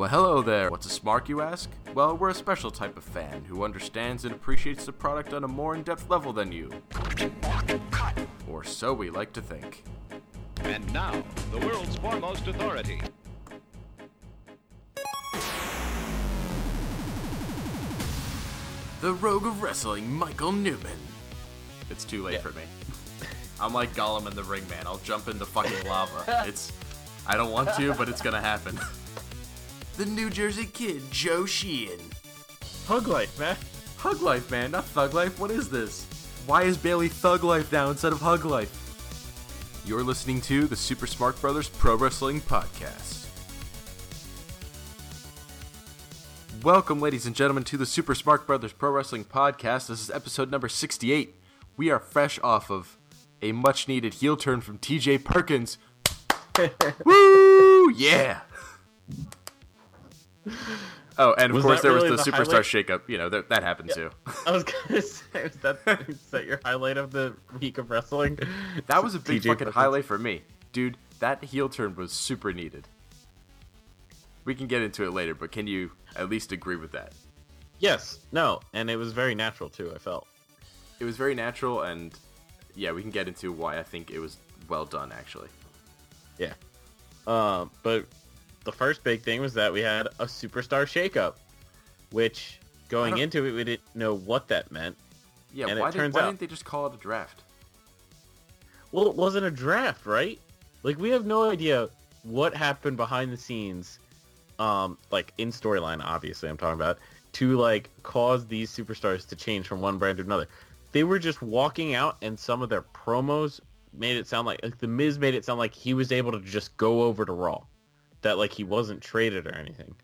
Well, hello there. What's a smark, you ask? Well, we're a special type of fan who understands and appreciates the product on a more in depth level than you. Or so we like to think. And now, the world's foremost authority. The Rogue of Wrestling, Michael Newman. It's too late Yeah. for me. I'm like Gollum in the ring, man. I'll jump in the fucking lava. It's. I don't want to, but it's gonna happen. the New Jersey kid, Joe Sheehan. Hug life, man. Hug Life, man, not Thug Life. What is this? Why is Bayley Thug Life now instead of Hug Life? You're listening to the Super Smark Brothers Pro Wrestling Podcast. Welcome, ladies and gentlemen, to the Super Smark Brothers Pro Wrestling Podcast. This is episode number 68. We are fresh off of a much needed heel turn from TJ Perkins. Woo! Yeah! Oh, and of Was course there was the the superstar highlight? shakeup. You know, that, that happened too. I was gonna say, is that, is that your highlight of the week of wrestling? That was a big TJ fucking Perkins. highlight for me. Dude, that heel turn was super needed. We can get into it later, but can you at least agree with that? Yes, no, and it was very natural too. I felt. It was very natural, and yeah, we can get into why I think it was well done, actually. Yeah. Um, but the first big thing was that we had a superstar shakeup, which going into it we didn't know what that meant. Yeah, And it why, did, turns why out- didn't they just call it a draft? Well, it wasn't a draft, right? Like we have no idea what happened behind the scenes, um, like in storyline. Obviously, I'm talking about to like cause these superstars to change from one brand to another. They were just walking out, and some of their promos made it sound like, like the Miz made it sound like he was able to just go over to Raw, that like he wasn't traded or anything.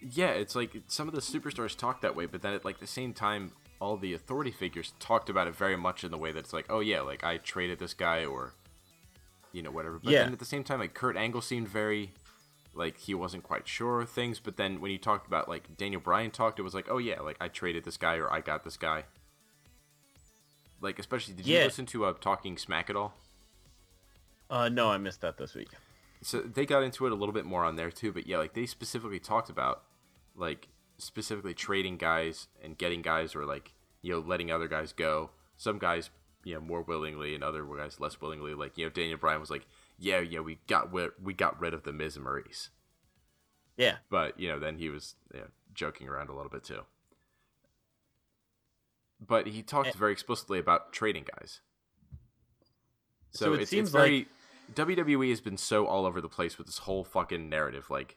Yeah, it's like some of the superstars talk that way, but then at like the same time, all the authority figures talked about it very much in the way that it's like, oh yeah, like I traded this guy or, you know, whatever. But Yeah. then at the same time, like Kurt Angle seemed very, like he wasn't quite sure of things. But then when you talked about like Daniel Bryan talked, it was like, oh yeah, like I traded this guy or I got this guy. Like especially, did you listen to uh, Talking Smack at all? Uh, no, I missed that this week. So they got into it a little bit more on there too but yeah like they specifically talked about like specifically trading guys and getting guys or like you know letting other guys go. Some guys you know more willingly and other guys less willingly. Like you know daniel bryan was like yeah yeah we got we got rid of the miz and maryse. Yeah, but you know then he was you know, joking around a little bit too. But he talked Eh. very explicitly about trading guys. So, So it seems it's very WWE has been so all over the place with this whole fucking narrative like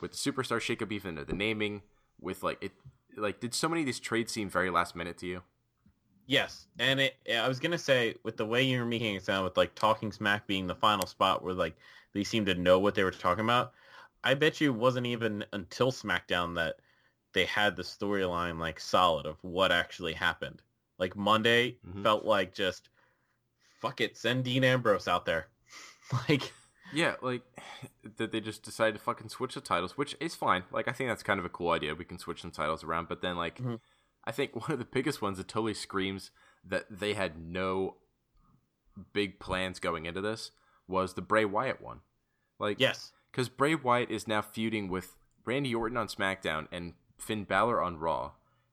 with the superstar shakeup even the naming with like it like did so many of these trades seem very last minute to you Yes, and it. I was gonna say with the way you were making it sound, with like talking smack being the final spot where like they seemed to know what they were talking about. I bet you it wasn't even until SmackDown that they had the storyline like solid of what actually happened. Like Monday Mhm. felt like just fuck it, send Dean Ambrose out there. like Yeah, like that they just decided to fucking switch the titles, which is fine. Like I think that's kind of a cool idea. We can switch some titles around, but then like Mhm. I think one of the biggest ones that totally screams that they had no big plans going into this was the Bray Wyatt one. Like yes, because Bray Wyatt is now feuding with Randy Orton on SmackDown and Finn Balor on Raw,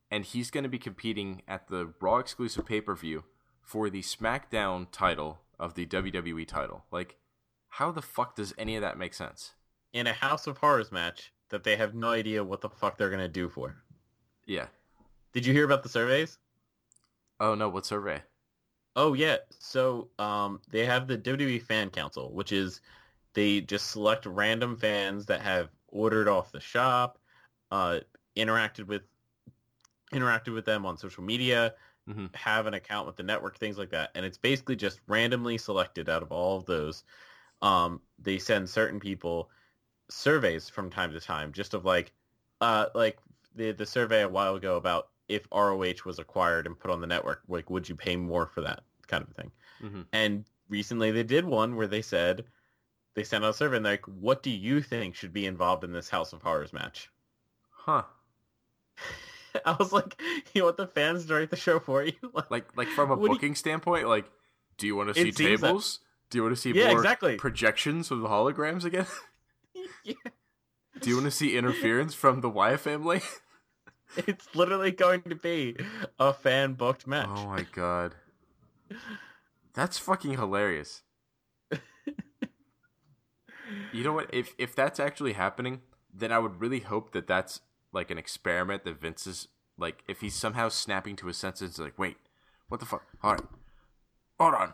and he's going to be competing at the Raw exclusive pay per view for the SmackDown title of the WWE title. Like, how the fuck does any of that make sense? in a House of Horrors match that they have no idea what the fuck they're gonna do for. Yeah. Did you hear about the surveys? Oh no, what survey? Oh yeah, so um, they have the WWE Fan Council, which is they just select random fans that have ordered off the shop, uh, interacted with interacted with them on social media, Mhm. have an account with the network, things like that, and it's basically just randomly selected out of all of those. Um, they send certain people surveys from time to time, just of like, uh, like the the survey a while ago about if ROH was acquired and put on the network, like would you pay more for that kind of thing? hmm And recently they did one where they said they sent out a survey and they're like, what do you think should be involved in this House of Horrors match? Huh. I was like, you want the fans to write the show for you? Like, like from a What do you- booking standpoint, like, do you want to see seems that- tables? Do you want to see Yeah, more exactly. projections of the holograms again? yeah. Do you want to see interference from the Wyatt family? It's literally going to be a fan booked match. Oh my god. That's fucking hilarious. you know what? If if that's actually happening, then I would really hope that that's like an experiment that Vince is like if he's somehow snapping to his senses like, "Wait, what the fuck? All right. Hold on.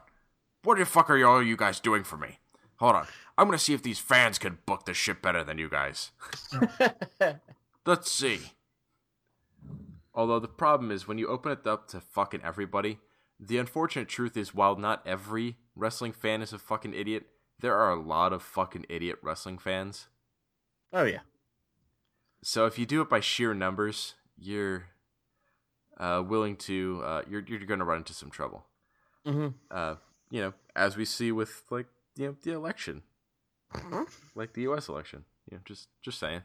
What the fuck are you all you guys doing for me? Hold on. I'm going to see if these fans can book this shit better than you guys." Let's see. Although the problem is when you open it up to fucking everybody, the unfortunate truth is while not every wrestling fan is a fucking idiot, there are a lot of fucking idiot wrestling fans. oh yeah. So if you do it by sheer numbers, you're uh, willing to uh, you're you're going to run into some trouble. hmm Uh, you know, as we see with like you know the election, like the U.S. election. You know, just just saying.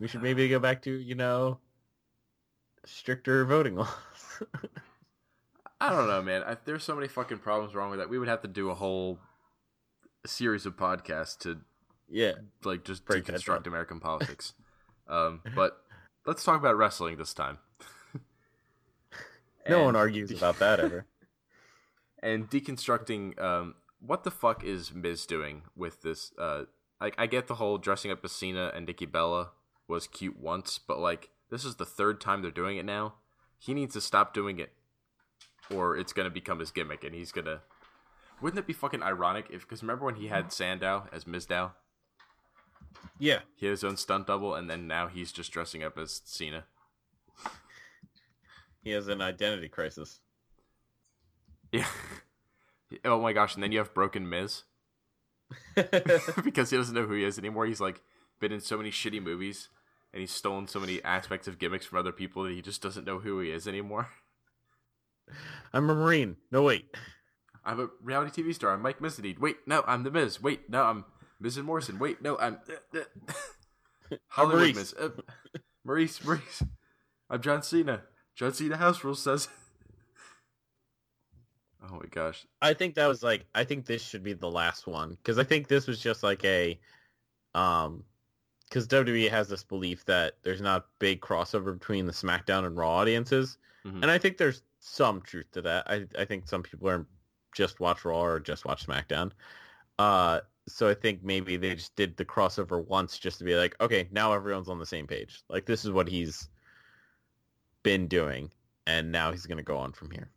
We should maybe go back to you know stricter voting laws. I don't know, man. I, there's so many fucking problems wrong with that. We would have to do a whole series of podcasts to yeah. like just Break deconstruct. American politics. Um, but let's talk about wrestling this time. No And- one argues about that ever. And deconstructing um, what the fuck is Miz doing with this? Uh, like, I get the whole dressing up as Cena and Nikki Bella was cute once, but like this is the third time they're doing it now. He needs to stop doing it, or it's gonna become his gimmick, and he's gonna. Wouldn't it be fucking ironic if? Because remember when he had Sandow as Mizdow? Yeah. He had his own stunt double, and then now he's just dressing up as Cena. He has an identity crisis. Yeah. oh my gosh! And then you have Broken Miz. because he doesn't know who he is anymore. He's like been in so many shitty movies and he's stolen so many aspects of gimmicks from other people that he just doesn't know who he is anymore. I'm a Marine. No wait. I'm a reality TV star. I'm Mike Mizanin. Wait, no, I'm the Miz. Wait, no, I'm Miz and Morrison. Wait, no, I'm Hollywood Maryse. Miz. Uh, Maryse, Maryse. I'm John Cena. John Cena House Rules says. Oh my gosh. I think that was like I think this should be the last one because I think this was just like a um because WWE has this belief that there's not big crossover between the SmackDown and Raw audiences, Mhm. and I think there's some truth to that. I I think some people are just watch Raw or just watch SmackDown. Uh, so I think maybe they just did the crossover once just to be like, okay, now everyone's on the same page. Like this is what he's been doing, and now he's gonna go on from here.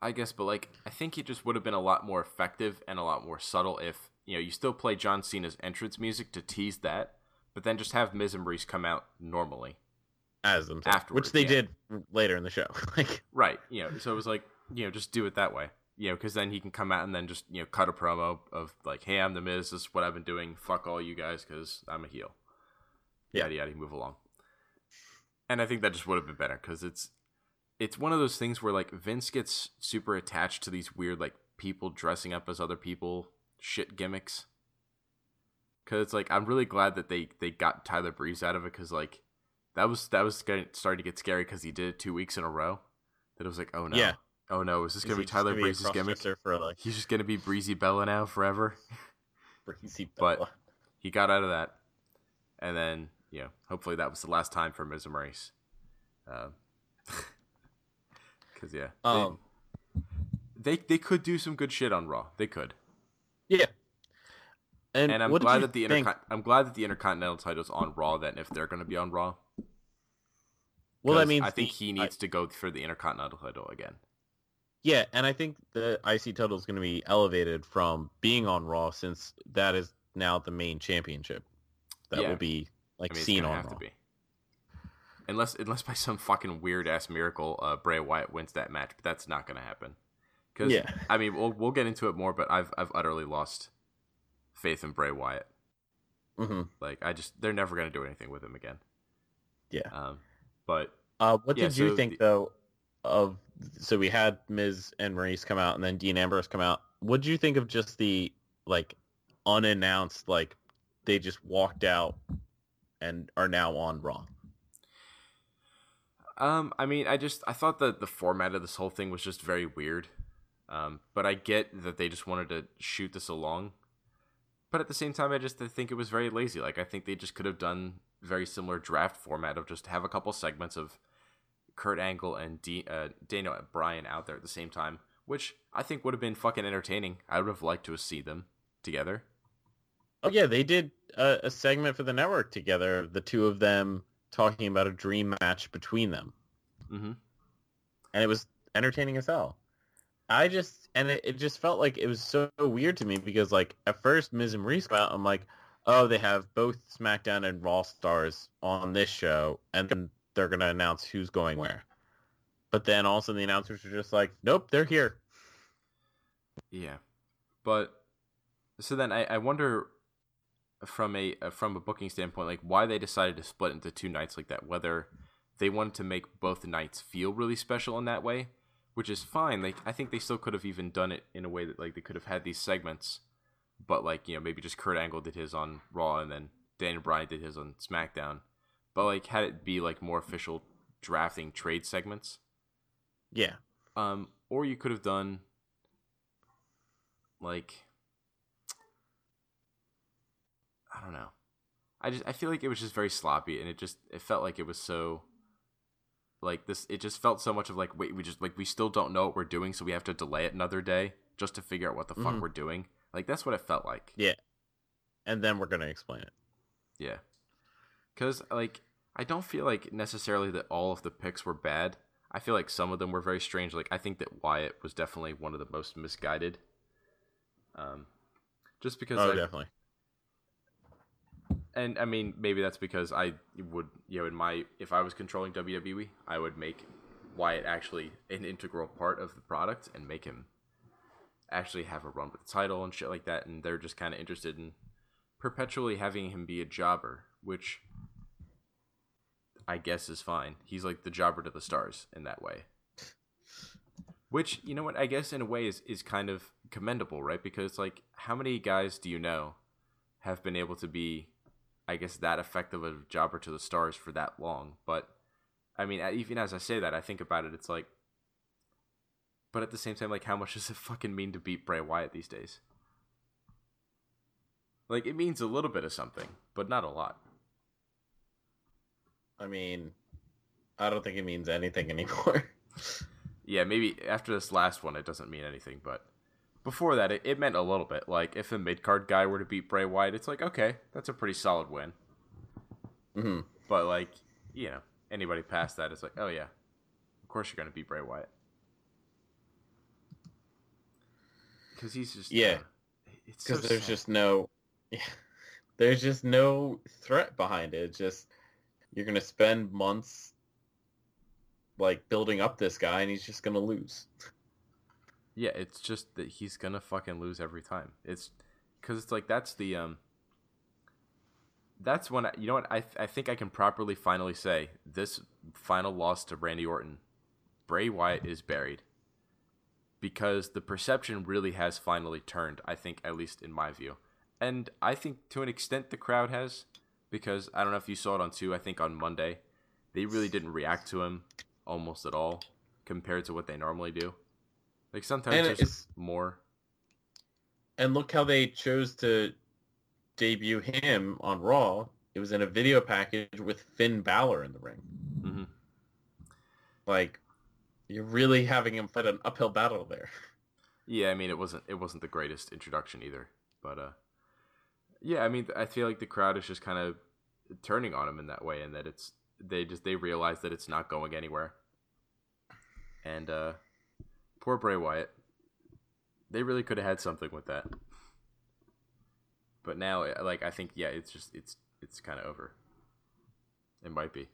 I guess, but like, I think it just would have been a lot more effective and a lot more subtle if you know you still play John Cena's entrance music to tease that, but then just have Miz and Maryse come out normally. as themselves, Afterwards, which they yeah. did later in the show. like, Right. You know, so it was like, you know, just do it that way. You know, because then he can come out and then just, you know, cut a promo of like, hey, I'm the Miz. This is what I've been doing. Fuck all you guys because I'm a heel. Yeah. Yada yada. Move along. And I think that just would have been better because it's it's one of those things where like Vince gets super attached to these weird like people dressing up as other people shit gimmicks. Because it's like I'm really glad that they they got Tyler Breeze out of it because like that was that was getting, starting to get scary because he did it two weeks in a row. That it was like, oh no, Yeah. oh no, is this is gonna be Tyler gonna be Breeze's gimmick? for like He's just gonna be Breezy Bella now forever. Breezy But- He got out of that, and then you know, hopefully that was the last time for Miz and Maryse. Uh, Because yeah, they- Um, they, they could do some good shit on Raw. They could, yeah. And, and I'm glad that the think- intercon- I'm glad that the Intercontinental title's on Raw. Then if they're gonna be on Raw, well, that 'cause means I think the- he needs to go for the Intercontinental title again. Yeah, and I think the IC title is going to be elevated from being on Raw since that is now the main championship. That Yeah. will be like I mean, seen on have Raw. To. Unless, unless by some fucking weird ass miracle, uh, Bray Wyatt wins that match, but that's not gonna happen. Because Yeah. I mean, we'll we'll get into it more, but I've I've utterly lost faith in Bray Wyatt. hmm Like I just they're never gonna do anything with him again. Yeah. Um, but Uh, what Yeah, did you so think the- though of? So we had Miz and Maryse come out, and then Dean Ambrose come out. What did you think of just the like unannounced, like they just walked out and are now on Raw? Um, I mean, I just I thought that the format of this whole thing was just very weird. Um, but I get that they just wanted to shoot this along. but at the same time, I just think it was very lazy. Like I think they just could have done very similar draft format of just have a couple segments of Kurt Angle and D- uh, Daniel Bryan out there at the same time, which I think would have been fucking entertaining. I would have liked to see them together. Oh yeah, they did a, a segment for the network together. The two of them talking about a dream match between them, Mm-hmm. and it was entertaining as hell. I just and it, it just felt like it was so weird to me because like at first Miz and Maryse out, I'm like, oh, they have both SmackDown and Raw stars on this show, and then they're gonna announce who's going where. But then all of a sudden the announcers are just like, nope, they're here. Yeah, but so then I, I wonder from a uh, from a booking standpoint, like why they decided to split into two nights like that. Whether they wanted to make both nights feel really special in that way, which is fine. Like I think they still could have even done it in a way that like they could have had these segments, but like you know maybe just Kurt Angle did his on Raw and then Daniel Bryan did his on SmackDown, but like had it be like more official drafting trade segments. Yeah, Um, or you could have done like I don't know. I just I feel like it was just very sloppy and it just it felt like it was so like this it just felt so much of like wait we just like we still don't know what we're doing so we have to delay it another day just to figure out what the fuck Mhm. we're doing. Like that's what it felt like. yeah. And then we're gonna explain it. Yeah. Cuz like I don't feel like necessarily that all of the picks were bad. I feel like some of them were very strange. Like I think that Wyatt was definitely one of the most misguided. Um just because Oh, definitely. And I mean maybe that's because I would you know in my if I was controlling WWE, I would make Wyatt actually an integral part of the product and make him actually have a run with the title and shit like that and they're just kind of interested in perpetually having him be a jobber, which I guess is fine. He's like the jobber to the stars in that way. Which, you know what, I guess in a way is, is kind of commendable, right? Because like how many guys do you know have been able to be I guess that effective of a jobber to the stars for that long? But I mean, even as I say that, I think about it, it's like but at the same time, like how much does it fucking mean to beat Bray Wyatt these days? Like it means a little bit of something, but not a lot. I mean, I don't think it means anything anymore. Yeah, maybe after this last one, it doesn't mean anything, but before that, it, it meant a little bit. Like if a mid card guy were to beat Bray Wyatt, it's like okay, that's a pretty solid win. hmm But like you know, anybody past that, it's like oh yeah, of course you're gonna beat Bray Wyatt because he's just Yeah. uh, so because there's sad. just no yeah, there's just no threat behind it it's just you're gonna spend months like building up this guy and he's just gonna lose Yeah, it's just that he's gonna fucking lose every time. It's because it's like that's the um. That's when I, you know what I th- I think I can properly finally say this final loss to Randy Orton, Bray Wyatt is buried. Because the perception really has finally turned. I think at least in my view, and I think to an extent the crowd has, because I don't know if you saw it on two. I think on Monday, they really didn't react to him almost at all compared to what they normally do. Like sometimes And there's it's- more. and look how they chose to debut him on raw. It was in a video package with finn Balor in the ring. Hmm like you're really having him fight an uphill battle there. Yeah, I mean it wasn't it wasn't the greatest introduction either, but uh, yeah, I mean I feel like the crowd is just kind of turning on him in that way, and that it's they just they realize that it's not going anywhere, and uh, poor Bray Wyatt, they really could have had something with that, but now eh, like I think yeah, it's just it's it's kind of over. It might be.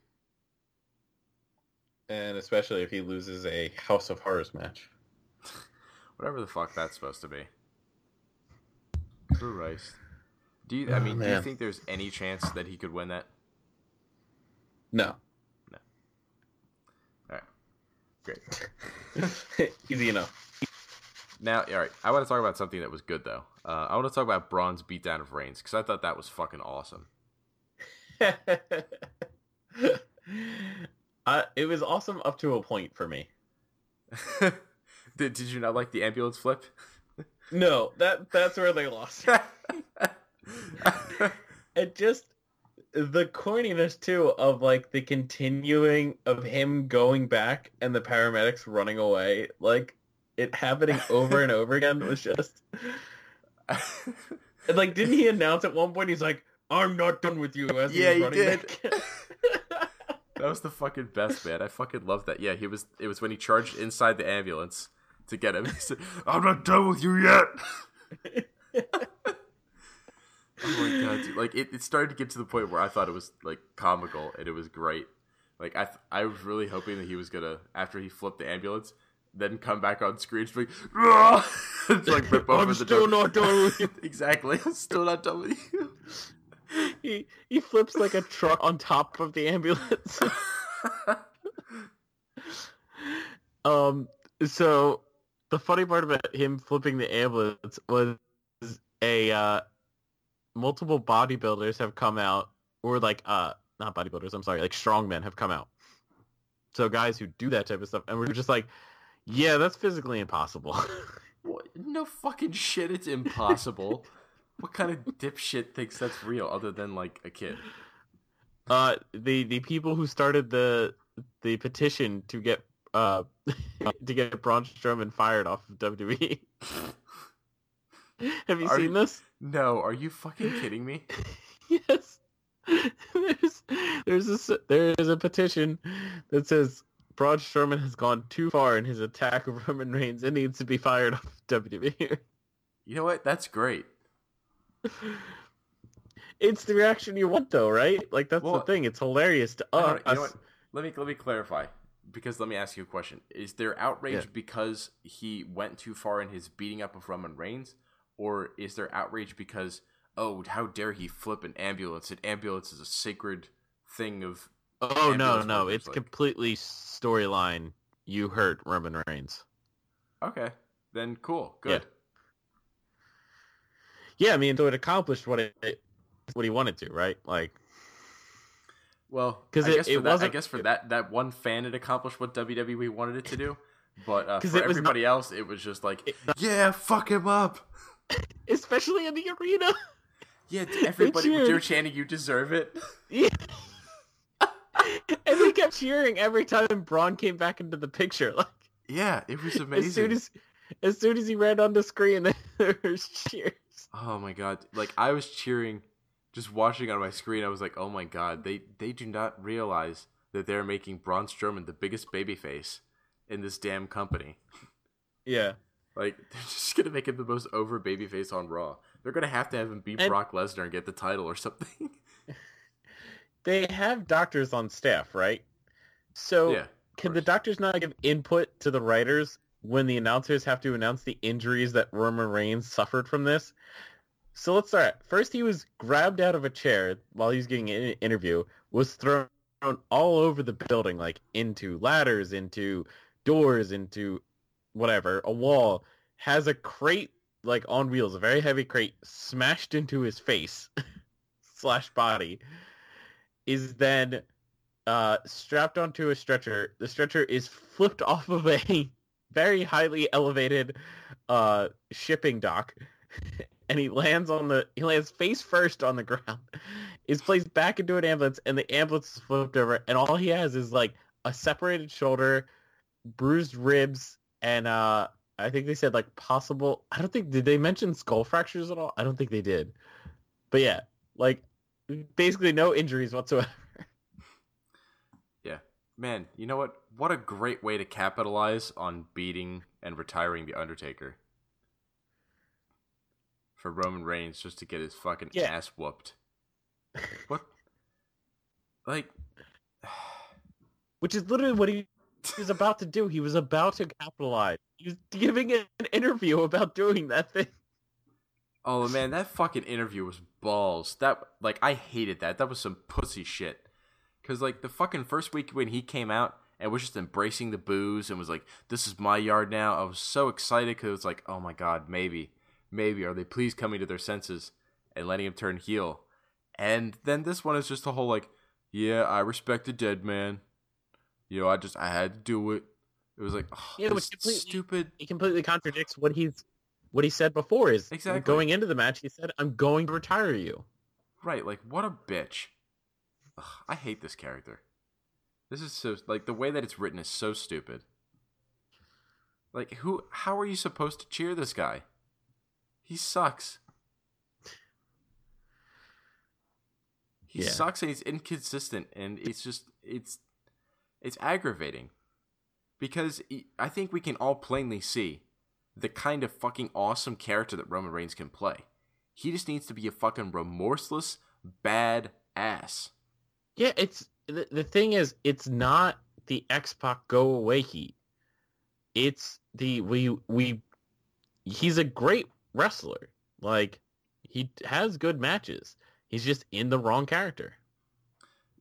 and especially if he loses a house of horrors match Whatever the fuck that's supposed to be. Christ. Do you? I Oh, mean, do you think there's any chance that he could win that? no All right, great. easy enough Now, all right, I want to talk about something that was good though. Uh, I want to talk about Braun's beatdown of Reigns because I thought that was fucking awesome. uh, it was awesome up to a point for me. did Did you not like the ambulance flip? No, that that's where they lost. it just the corniness too of like the continuing of him going back and the paramedics running away, like it happening over and over again was just and, like didn't he announce at one point he's like, I'm not done with you as Yeah, he did. That was the fucking best, man. I fucking love that. Yeah, he was. It was when he charged inside the ambulance to get him. He said, "I'm not done with you yet." Oh my god, dude. like it, it started to get to the point where I thought it was like comical and it was great. Like I, th- I was really hoping that he was gonna after he flipped the ambulance, then come back on screen be like, to, like rip over I'm the still door. not done with you. exactly. I'm still not done with you. he he flips like a truck on top of the ambulance. um so the funny part about him flipping the ambulance was a uh multiple bodybuilders have come out or like uh not bodybuilders, I'm sorry, like strongmen have come out. So guys who do that type of stuff and we're just like, yeah, that's physically impossible. What? No fucking shit. It's impossible. what kind of dipshit thinks that's real other than like a kid? Uh, the the people who started the the petition to get uh to get Braun Strowman fired off of WWE. Have you Are seen you- this? No, are you fucking kidding me? yes. There's there's a there is a petition that says Braun Strowman has gone too far in his attack of Roman Reigns and needs to be fired off of WWE. You know what? That's great. It's the reaction you want, though, right? Like that's Well, the thing. It's hilarious to us. you know what? Let me let me clarify because let me ask you a question. Is there outrage Yeah. because he went too far in his beating up of Roman Reigns, or is there outrage because oh how dare he flip an ambulance? An ambulance is a sacred thing of Oh no, no, it's like- completely storyline. You hurt Roman Reigns. okay. Then cool, good. Yeah, I mean, so it accomplished what it what he wanted to, right? Like, well, because it- it that, I guess for that that one fan, it accomplished what WWE wanted it to do. But uh, for was not- everybody else, it was just like, It- yeah, fuck him up. especially in the arena. Yeah, everybody, they're chanting, "You deserve it." Yeah. and they kept cheering every time Braun came back into the picture. Like Yeah, it was as amazing. soon as as soon as he ran on the screen, there was cheers. Oh my god! Like I was cheering, just watching on my screen. I was like, "Oh my god!" They they do not realize that they're making Braun Strowman the biggest babyface in this damn company. Yeah. Like they're just gonna make him the most over babyface on Raw. They're gonna have to have him beat And- Brock Lesnar and get the title or something. They have doctors on staff, right? So yeah. can the doctors not give input to the writers when the announcers have to announce the injuries that Roman Reigns suffered from this? So let's start. First, he was grabbed out of a chair while he was getting an interview, was thrown all over the building, like into ladders, into doors, into whatever, a wall, has a crate like on wheels, a very heavy crate, smashed into his face slash body, is then uh, strapped onto a stretcher. The stretcher is flipped off of a very highly elevated uh, shipping dock, and he lands on the he lands face first on the ground. Is placed back into an ambulance, and the ambulance is flipped over, and all he has is like a separated shoulder, bruised ribs, and uh, I think they said like possible. I don't think did they mention skull fractures at all. I don't think they did, but yeah, like basically no injuries whatsoever. Yeah. Man, you know what? What a great way to capitalize on beating and retiring The Undertaker. For Roman Reigns just to get his fucking Yeah. ass whooped. What? Like, which is literally what he was about to do. He was about to capitalize. He was giving an interview about doing that thing. oh man, that fucking interview was balls. That, like, I hated that. That was some pussy shit. Cause, like, the fucking first week when he came out and was just embracing the boos and was like, this is my yard now, I was so excited because it was like, oh my god, maybe, maybe, are they please coming to their senses and letting him turn heel? And then this one is just a whole like, yeah, I respect a dead man. You know, I just I had to do it. It was like, oh, Yeah, which completely- stupid. He completely contradicts what he's what he said before. Is Exactly. going into the match, he said, "I'm going to retire you." Right, like what a bitch. Ugh, I hate this character. This is so like the way that it's written is so stupid. Like who how are you supposed to cheer this guy? He sucks. He Yeah. sucks and he's inconsistent and it's just it's it's aggravating. Because I think we can all plainly see the kind of fucking awesome character that Roman Reigns can play. He just needs to be a fucking remorseless bad ass. Yeah, it's the, the thing is, it's not the X Pac go away heat. It's the we we. He's a great wrestler. Like he has good matches. He's just in the wrong character.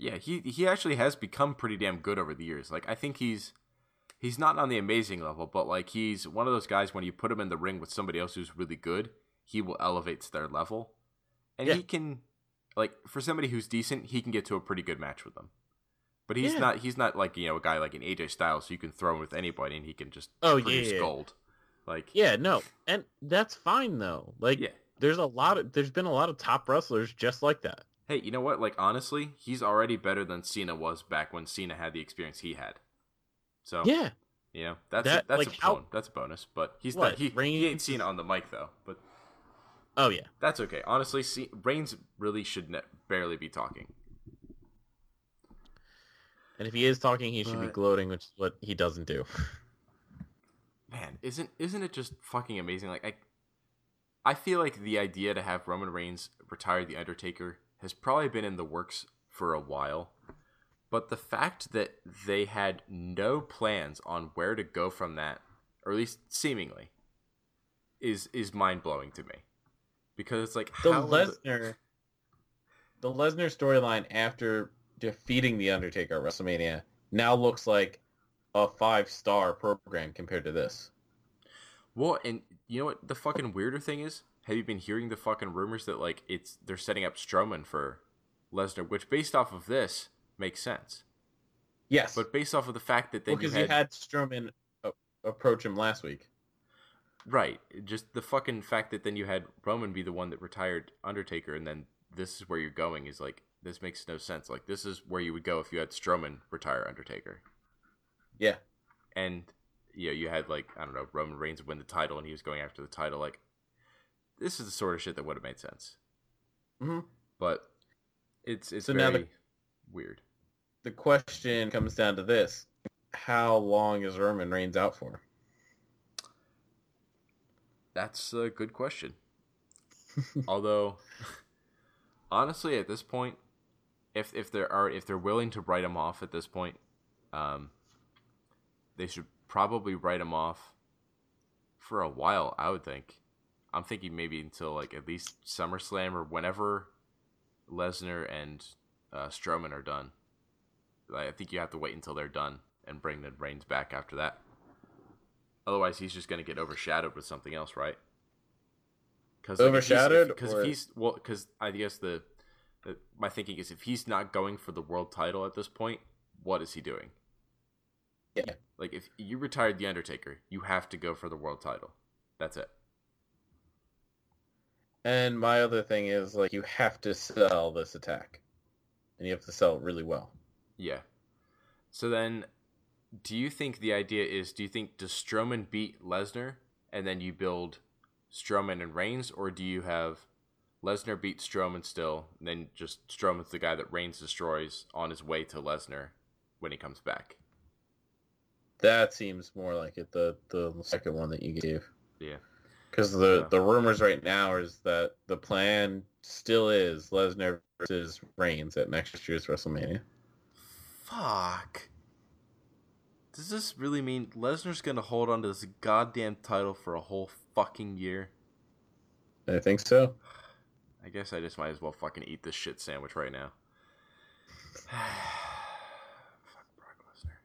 Yeah, he he actually has become pretty damn good over the years. Like I think he's he's not on the amazing level, but like he's one of those guys when you put him in the ring with somebody else who's really good, he will elevate to their level. And Yeah. he can like for somebody who's decent, he can get to a pretty good match with them. But he's Yeah. not he's not like, you know, a guy like an AJ Styles who you can throw him with anybody and he can just Oh, produce yeah. gold. Like Yeah, no, and that's fine though. Like there's a lot of there's been a lot of top wrestlers just like that. Hey, you know what? Like honestly, he's already better than Cena was back when Cena had the experience he had. So Yeah, yeah, that's That- a, that's like, a how- that's a bonus. But he's What, not he, he ain't Cena on the mic though. But oh yeah, that's okay. Honestly, see, Reigns really should ne- barely be talking. and if he is talking, he should be gloating, which is what he doesn't do. Man, isn't isn't it just fucking amazing? Like I, I feel like the idea to have Roman Reigns retire the Undertaker has probably been in the works for a while. But the fact that they had no plans on where to go from that, or at least seemingly, is is mind blowing to me. Because it's like the Lesnar, the Lesnar storyline after defeating the Undertaker at WrestleMania now looks like a five star program compared to this. Well, and you know what the fucking weirder thing is? Have you been hearing the fucking rumors that like it's they're setting up Strowman for Lesnar, which based off of this makes sense, Yes, but based off of the fact that then because you, had, you had Strowman approach him last week. right, just the fucking fact that then you had Roman be the one that retired Undertaker, and then this is where you're going is like this makes no sense. Like this is where you would go if you had Strowman retire Undertaker, Yeah, and you know you had like I don't know Roman Reigns win the title and he was going after the title. Like this is the sort of shit that would have made sense. hmm but it's it's So now very the- weird. the question comes down to this: How long is Roman Reigns out for? That's a good question. Although, honestly, at this point, if if there are if they're willing to write him off at this point, um, they should probably write him off for a while. I would think. I'm thinking maybe until like at least SummerSlam or whenever Lesnar and uh, Strowman are done. Like, I think you have to wait until they're done and bring the Reigns back after that. Otherwise, he's just going to get overshadowed with something else, right? Because Overshadowed, Because or- if he's well, because I guess the, the my thinking is if he's not going for the world title at this point, what is he doing? Yeah. Like if you retired the Undertaker, you have to go for the world title. That's it. And my other thing is like you have to sell this attack, and you have to sell it really well. Yeah. So then, do you think the idea is? Do you think does Strowman beat Lesnar, and then you build Strowman and Reigns, or do you have Lesnar beat Strowman still, and then just Strowman's the guy that Reigns destroys on his way to Lesnar when he comes back? That seems more like it. The the second one that you gave. Yeah. Because the Yeah. the rumors right now is that the plan still is Lesnar versus Reigns at next year's WrestleMania. Fuck. Does this really mean Lesnar's gonna hold on to this goddamn title for a whole fucking year? I think so. I guess I just might as well fucking eat this shit sandwich right now. Fuck Brock Lesnar.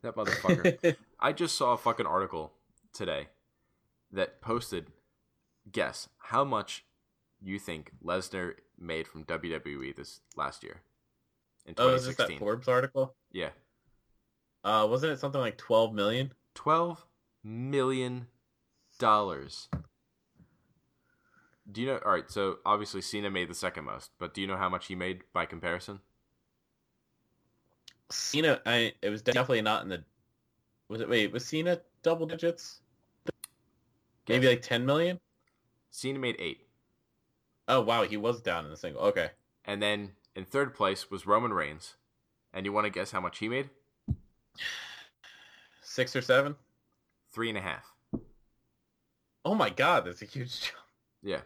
That motherfucker. I just saw a fucking article today that posted guess how much you think Lesnar made from WWE this last year in oh, is this that Forbes article? yeah. Uh, wasn't it something like twelve million? 12 million dollars. Do you know? All right, so obviously Cena made the second most, but do you know how much he made by comparison? Cena, I it was definitely not in the. Was it wait? Was Cena double digits? Maybe Guess. like ten million. Cena made eight. Oh wow, he was down in the single. Okay, and then in third place was Roman Reigns, and you want to guess how much he made? six or seven. Three and a half. Oh my god, that's a huge jump. Yeah.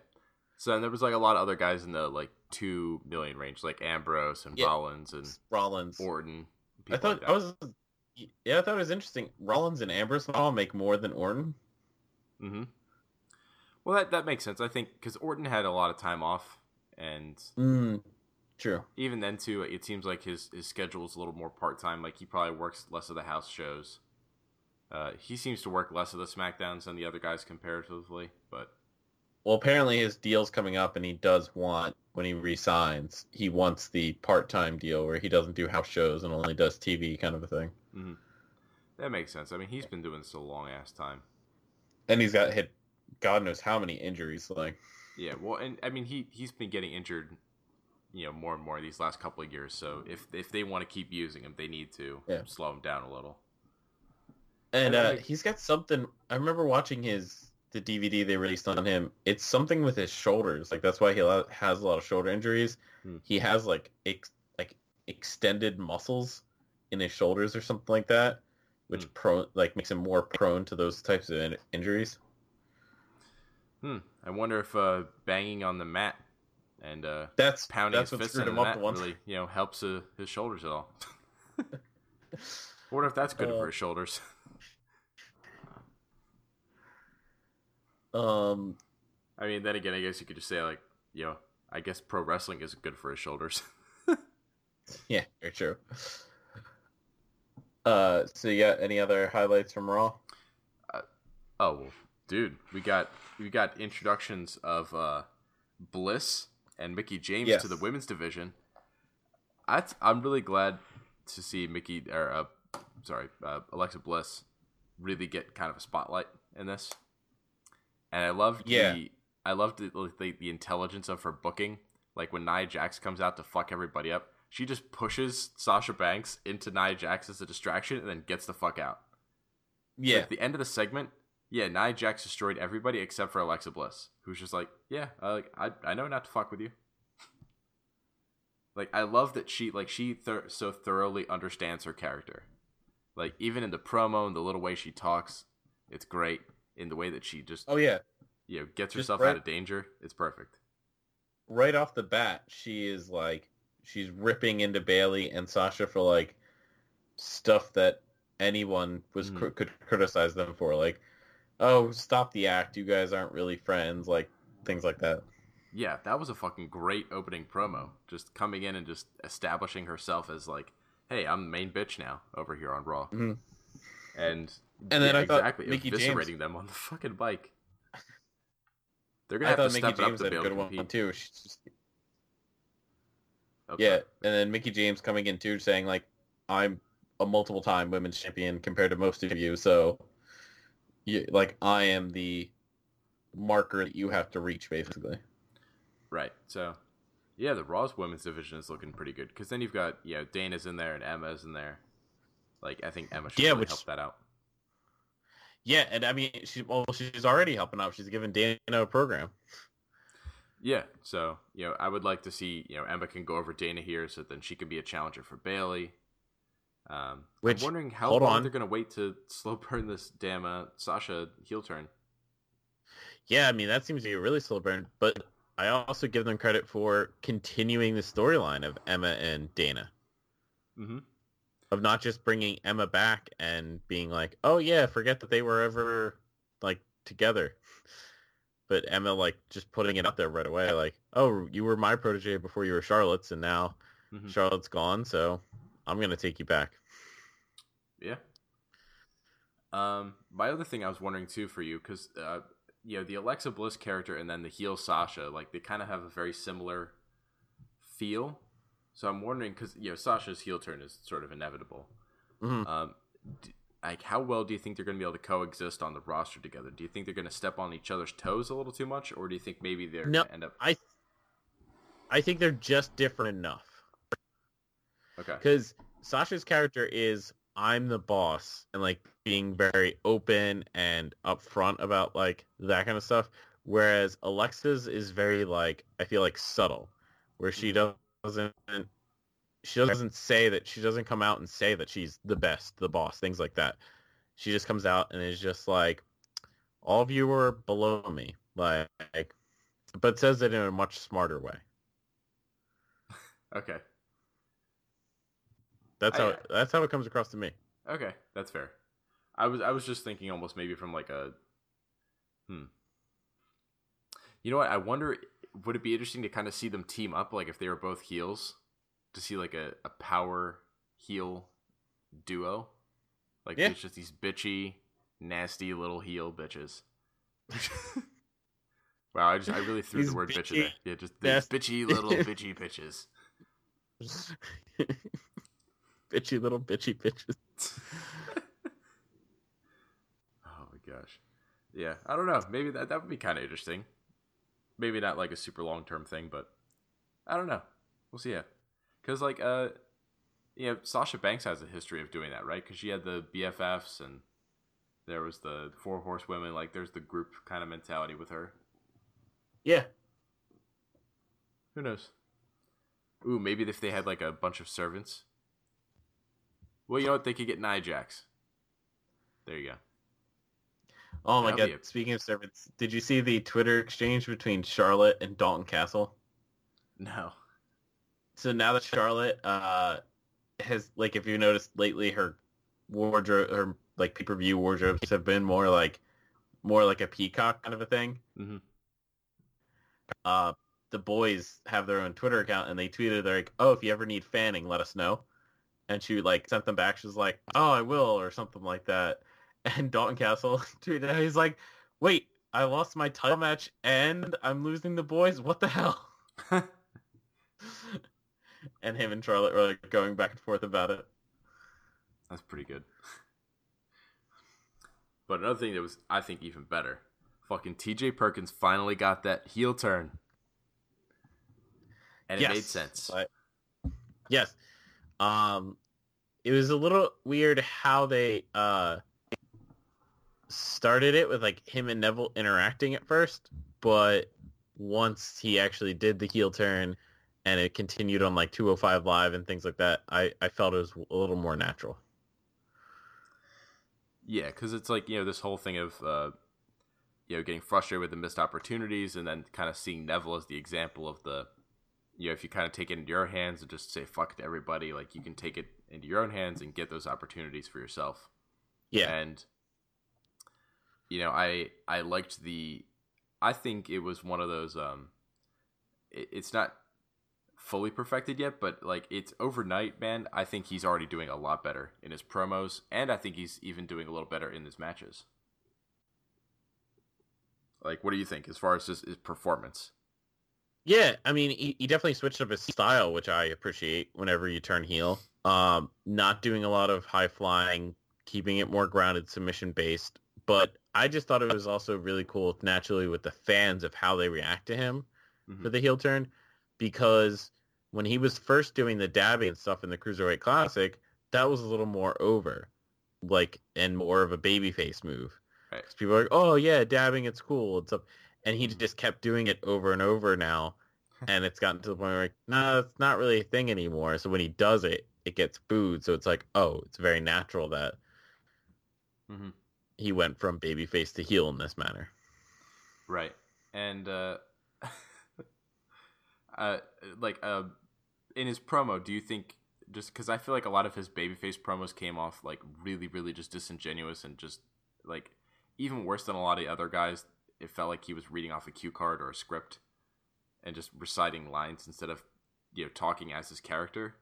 So and there was like a lot of other guys in the like two million range, like Ambrose and Yeah. Rollins and Rollins. Orton. I thought like I was. Yeah, I thought it was interesting. Rollins and Ambrose all make more than Orton. Mm-hmm. Well, that that makes sense. I think because Orton had a lot of time off, and Mm, true. even then too, it seems like his his schedule is a little more part time. Like he probably works less of the house shows. Uh, he seems to work less of the Smackdowns than the other guys comparatively, but Well, apparently his deal's coming up, and he does want when he resigns, he wants the part-time deal where he doesn't do house shows and only does TV kind of a thing. mhm. that makes sense. I mean, he's been doing this a long ass time. And he's got hit, God knows how many injuries. Like, Yeah, well, and I mean, he he's been getting injured, you know, more and more these last couple of years. So if if they want to keep using him, they need to Yeah. slow him down a little. and uh, he's got something. I remember watching his the DVD they released on him. It's something with his shoulders. Like that's why he has a lot of shoulder injuries. Hmm. He has like ex- like extended muscles in his shoulders or something like that, which pro like makes him more prone to those types of in- injuries. Hmm. I wonder if uh, banging on the mat and uh, That's pounding that's his screwed in the mat really, you know, helps uh, his shoulders at all. I wonder if that's good Uh, for his shoulders. Um, I mean, then again, I guess you could just say like, you know, I guess pro wrestling isn't good for his shoulders. yeah, very true. Uh, so you got any other highlights from Raw? Oh well, dude, we got we got introductions of uh, Bliss and Mickie James Yes. to the women's division. I I'm really glad to see Mickie or uh, sorry uh, Alexa Bliss really get kind of a spotlight in this, and I loved Yeah. the I loved the, the the intelligence of her booking. Like when Nia Jax comes out to fuck everybody up, she just pushes Sasha Banks into Nia Jax as a distraction and then gets the fuck out. Yeah, At the end of the segment, yeah, Nia Jax destroyed everybody except for Alexa Bliss, who's just like, yeah, uh, like I I know not to fuck with you. like I love that she like she th- so thoroughly understands her character. Like even in the promo and the little way she talks, it's great. In the way that she just oh yeah. you know gets just herself right- out of danger, it's perfect. right off the bat, she is like she's ripping into Bayley and Sasha for like stuff that anyone was Mhm. cr- could criticize them for, like, oh, stop the act, you guys aren't really friends, like things like that. Yeah, that was a fucking great opening promo. Just coming in and just establishing herself as like, hey, I'm the main bitch now over here on Raw. Mhm. And And then yeah, I thought exactly Mickie James- eviscerating them on the fucking bike. They're gonna I have to Mickie step it up James to had a good one too. She's just, Oh, yeah, and then Mickie James coming in too, saying like, I'm a multiple time women's champion compared to most of you, so you, like I am the marker that you have to reach, basically. Right. So, yeah, the Raw's women's division is looking pretty good because then you've got you know Dana's in there and Emma's in there. Like I think Emma should Yeah, really which- help that out. Yeah, and I mean, she well, she's already helping out. She's giving Dana a program. Yeah. So you know, I would like to see you know Emma can go over Dana here, so then she can be a challenger for Bayley. Um, Which- I'm wondering how long on. they're gonna wait to slow burn this damn uh, Sasha heel turn. Yeah, I mean that seems to be a really slow burn, but I also give them credit for continuing the storyline of Emma and Dana, Mm-hmm. of not just bringing Emma back and being like, "Oh yeah, forget that they were ever like together," but Emma like just putting it out there right away, like, "Oh, you were my protege before you were Charlotte's, and now Mhm. Charlotte's gone, so I'm gonna take you back." Yeah. Um, my other thing I was wondering too for you, because uh, you know the Alexa Bliss character and then the heel Sasha, like they kind of have a very similar feel. So I'm wondering because you know Sasha's heel turn is sort of inevitable. Mhm. Um, d- like how well do you think they're going to be able to coexist on the roster together? Do you think they're going to step on each other's toes a little too much, or do you think maybe they're No, going to end up? I I think they're just different enough. Okay. because Sasha's character is I'm the boss and like being very open and upfront about like that kind of stuff. Whereas Alexa's is very like I feel like subtle, where she mm-hmm. doesn't she doesn't say that she doesn't come out and say that she's the best, the boss, things like that. She just comes out and is just like all of you are below me, like, but says it in a much smarter way. Okay. That's I- how it, that's how it comes across to me. Okay, that's fair. I was I was just thinking almost maybe from like a hmm. You know what? I wonder would it be interesting to kind of see them team up like if they were both heels to see like a, a power heel duo? Like Yeah. it's just these bitchy, nasty little heel bitches. wow, I just I really threw the word bitch in there. Yeah, just these bitchy little bitchy bitches. bitchy little bitchy bitches. Oh my gosh. Yeah, I don't know. Maybe that that would be kind of interesting. Maybe not like a super long term thing, but I don't know. We'll see. Yeah, because like uh, you know, Sasha Banks has a history of doing that, right? Because she had the BFFs and there was the four horsewomen. Like, there's the group kind of mentality with her. Yeah. Who knows? Ooh, maybe if they had like a bunch of servants. Well, you know what? They could get Nia Jax. There you go. Oh my That'd god. a- Speaking of servants, did you see the Twitter exchange between Charlotte and Dalton Castle? No. So now that Charlotte uh has like if you noticed lately her wardrobe her like pay per view wardrobes have been more like more like a peacock kind of a thing. Mhm. Uh the boys have their own Twitter account and they tweeted they're like, Oh, if you ever need fanning, let us know. And she like sent them back, she was like, Oh, I will or something like that. And Dalton Castle tweeted he's like, Wait, I lost my title match and I'm losing the boys? What the hell? and him and Charlotte were like going back and forth about it. That's pretty good. But another thing that was, I think, even better, fucking T.J. Perkins finally got that heel turn, and it made sense. But- yes. Um, it was a little weird how they uh started it with like him and Neville interacting at first, but once he actually did the heel turn and it continued on like 205 live and things like that, I I felt it was a little more natural. Yeah, because it's like you know this whole thing of uh, you know getting frustrated with the missed opportunities, and then kind of seeing Neville as the example of the you know if you kind of take it into your hands and just say fuck to everybody, like you can take it into your own hands and get those opportunities for yourself. Yeah. and you know i i liked the i think it was one of those um it, it's not fully perfected yet but like it's overnight man i think he's already doing a lot better in his promos and i think he's even doing a little better in his matches like what do you think as far as his, his performance Yeah, I mean, he, he definitely switched up his style, which I appreciate whenever you turn heel. Um, not doing a lot of high flying, keeping it more grounded, submission based. But I just thought it was also really cool naturally with the fans of how they react to him Mhm. for the heel turn, because when he was first doing the dabbing and stuff in the Cruiserweight Classic, that was a little more over, like, and more of a babyface move. Right. people are like, oh yeah, dabbing, it's cool, it's up, and he just kept doing it over and over now, and it's gotten to the point where like, no, it's not really a thing anymore. So when he does it, it gets booed. So it's like, oh, it's very natural that mm-hmm. he went from babyface to heel in this manner. Right. And uh uh like uh in his promo, do you think just cuz I feel like a lot of his babyface promos came off like really really just disingenuous and just like even worse than a lot of the other guys, it felt like he was reading off a cue card or a script and just reciting lines instead of you know talking as his character.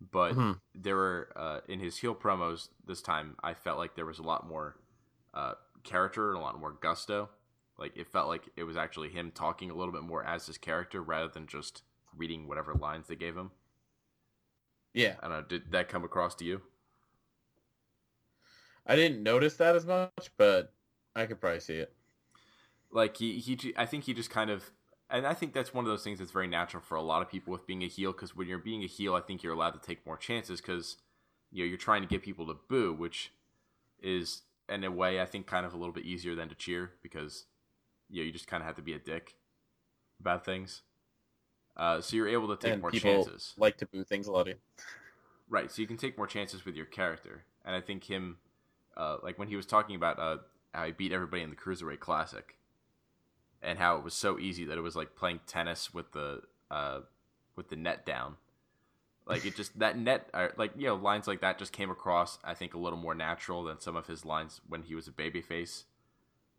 But Mhm. there were uh, in his heel promos this time, I felt like there was a lot more uh, character and a lot more gusto. Like it felt like it was actually him talking a little bit more as his character rather than just reading whatever lines they gave him. Yeah. I don't know. Did that come across to you? I didn't notice that as much, but I could probably see it. Like he he I think he just kind of and I think that's one of those things that's very natural for a lot of people with being a heel because when you're being a heel, I think you're allowed to take more chances because you know you're trying to get people to boo, which is in a way I think kind of a little bit easier than to cheer because you know you just kind of have to be a dick about things. Uh, so you're able to take and more people chances. like to boo things a lot. Right, so you can take more chances with your character, and I think him, uh, like when he was talking about uh, how he beat everybody in the cruiserweight classic, and how it was so easy that it was like playing tennis with the uh, with the net down. Like it just that net, uh, like you know, lines like that just came across. I think a little more natural than some of his lines when he was a babyface,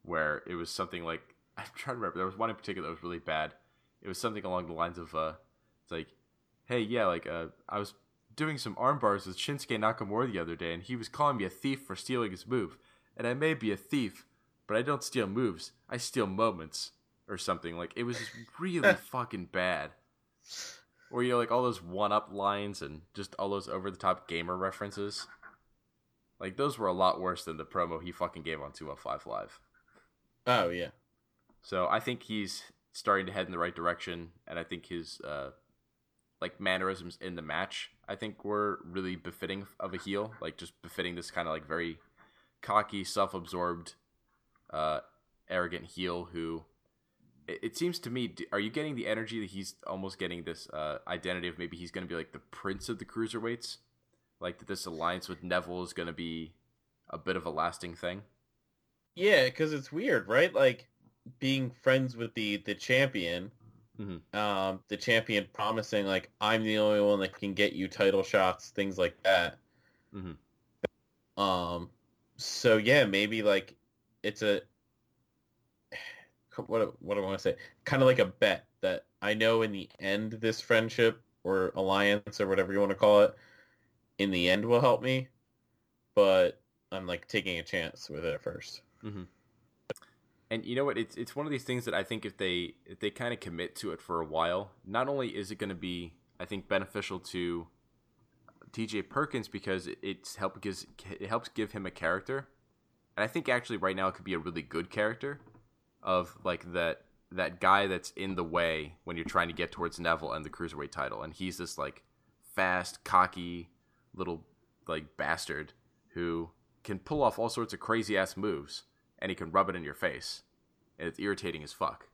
where it was something like I'm trying to remember. There was one in particular that was really bad. It was something along the lines of, uh, it's like, hey, yeah, like uh, I was doing some arm bars with Shinsuke Nakamura the other day, and he was calling me a thief for stealing his move. And I may be a thief, but I don't steal moves. I steal moments or something. Like it was just really fucking bad. Or you know, like all those one-up lines and just all those over-the-top gamer references. Like those were a lot worse than the promo he fucking gave on 205 Live. Oh yeah, So I think he's starting to head in the right direction, and I think his uh, like mannerisms in the match, I think were really befitting of a heel, like just befitting this kind of like very cocky, self-absorbed, uh, arrogant heel who. It, seems to me, are you getting the energy that he's almost getting this uh, identity of maybe he's going to be like the prince of the cruiserweights, like that this alliance with Neville is going to be a bit of a lasting thing. yeah, because it's weird, right? Like being friends with the the champion, Mhm. um, the champion promising like I'm the only one that can get you title shots, things like that. Mhm. Um, so yeah, maybe like it's a what what do I want to say? Kind of like a bet that I know in the end this friendship or alliance or whatever you want to call it, in the end will help me, but I'm like taking a chance with it at first. And you know what? It's it's one of these things that I think if they if they kind of commit to it for a while, not only is it going to be I think beneficial to T.J. Perkins because it, it's help gives it helps give him a character, and I think actually right now it could be a really good character of like that that guy that's in the way when you're trying to get towards Neville and the cruiserweight title, and he's this like fast, cocky little like bastard who can pull off all sorts of crazy ass moves and he can rub it in your face, and it's irritating as fuck.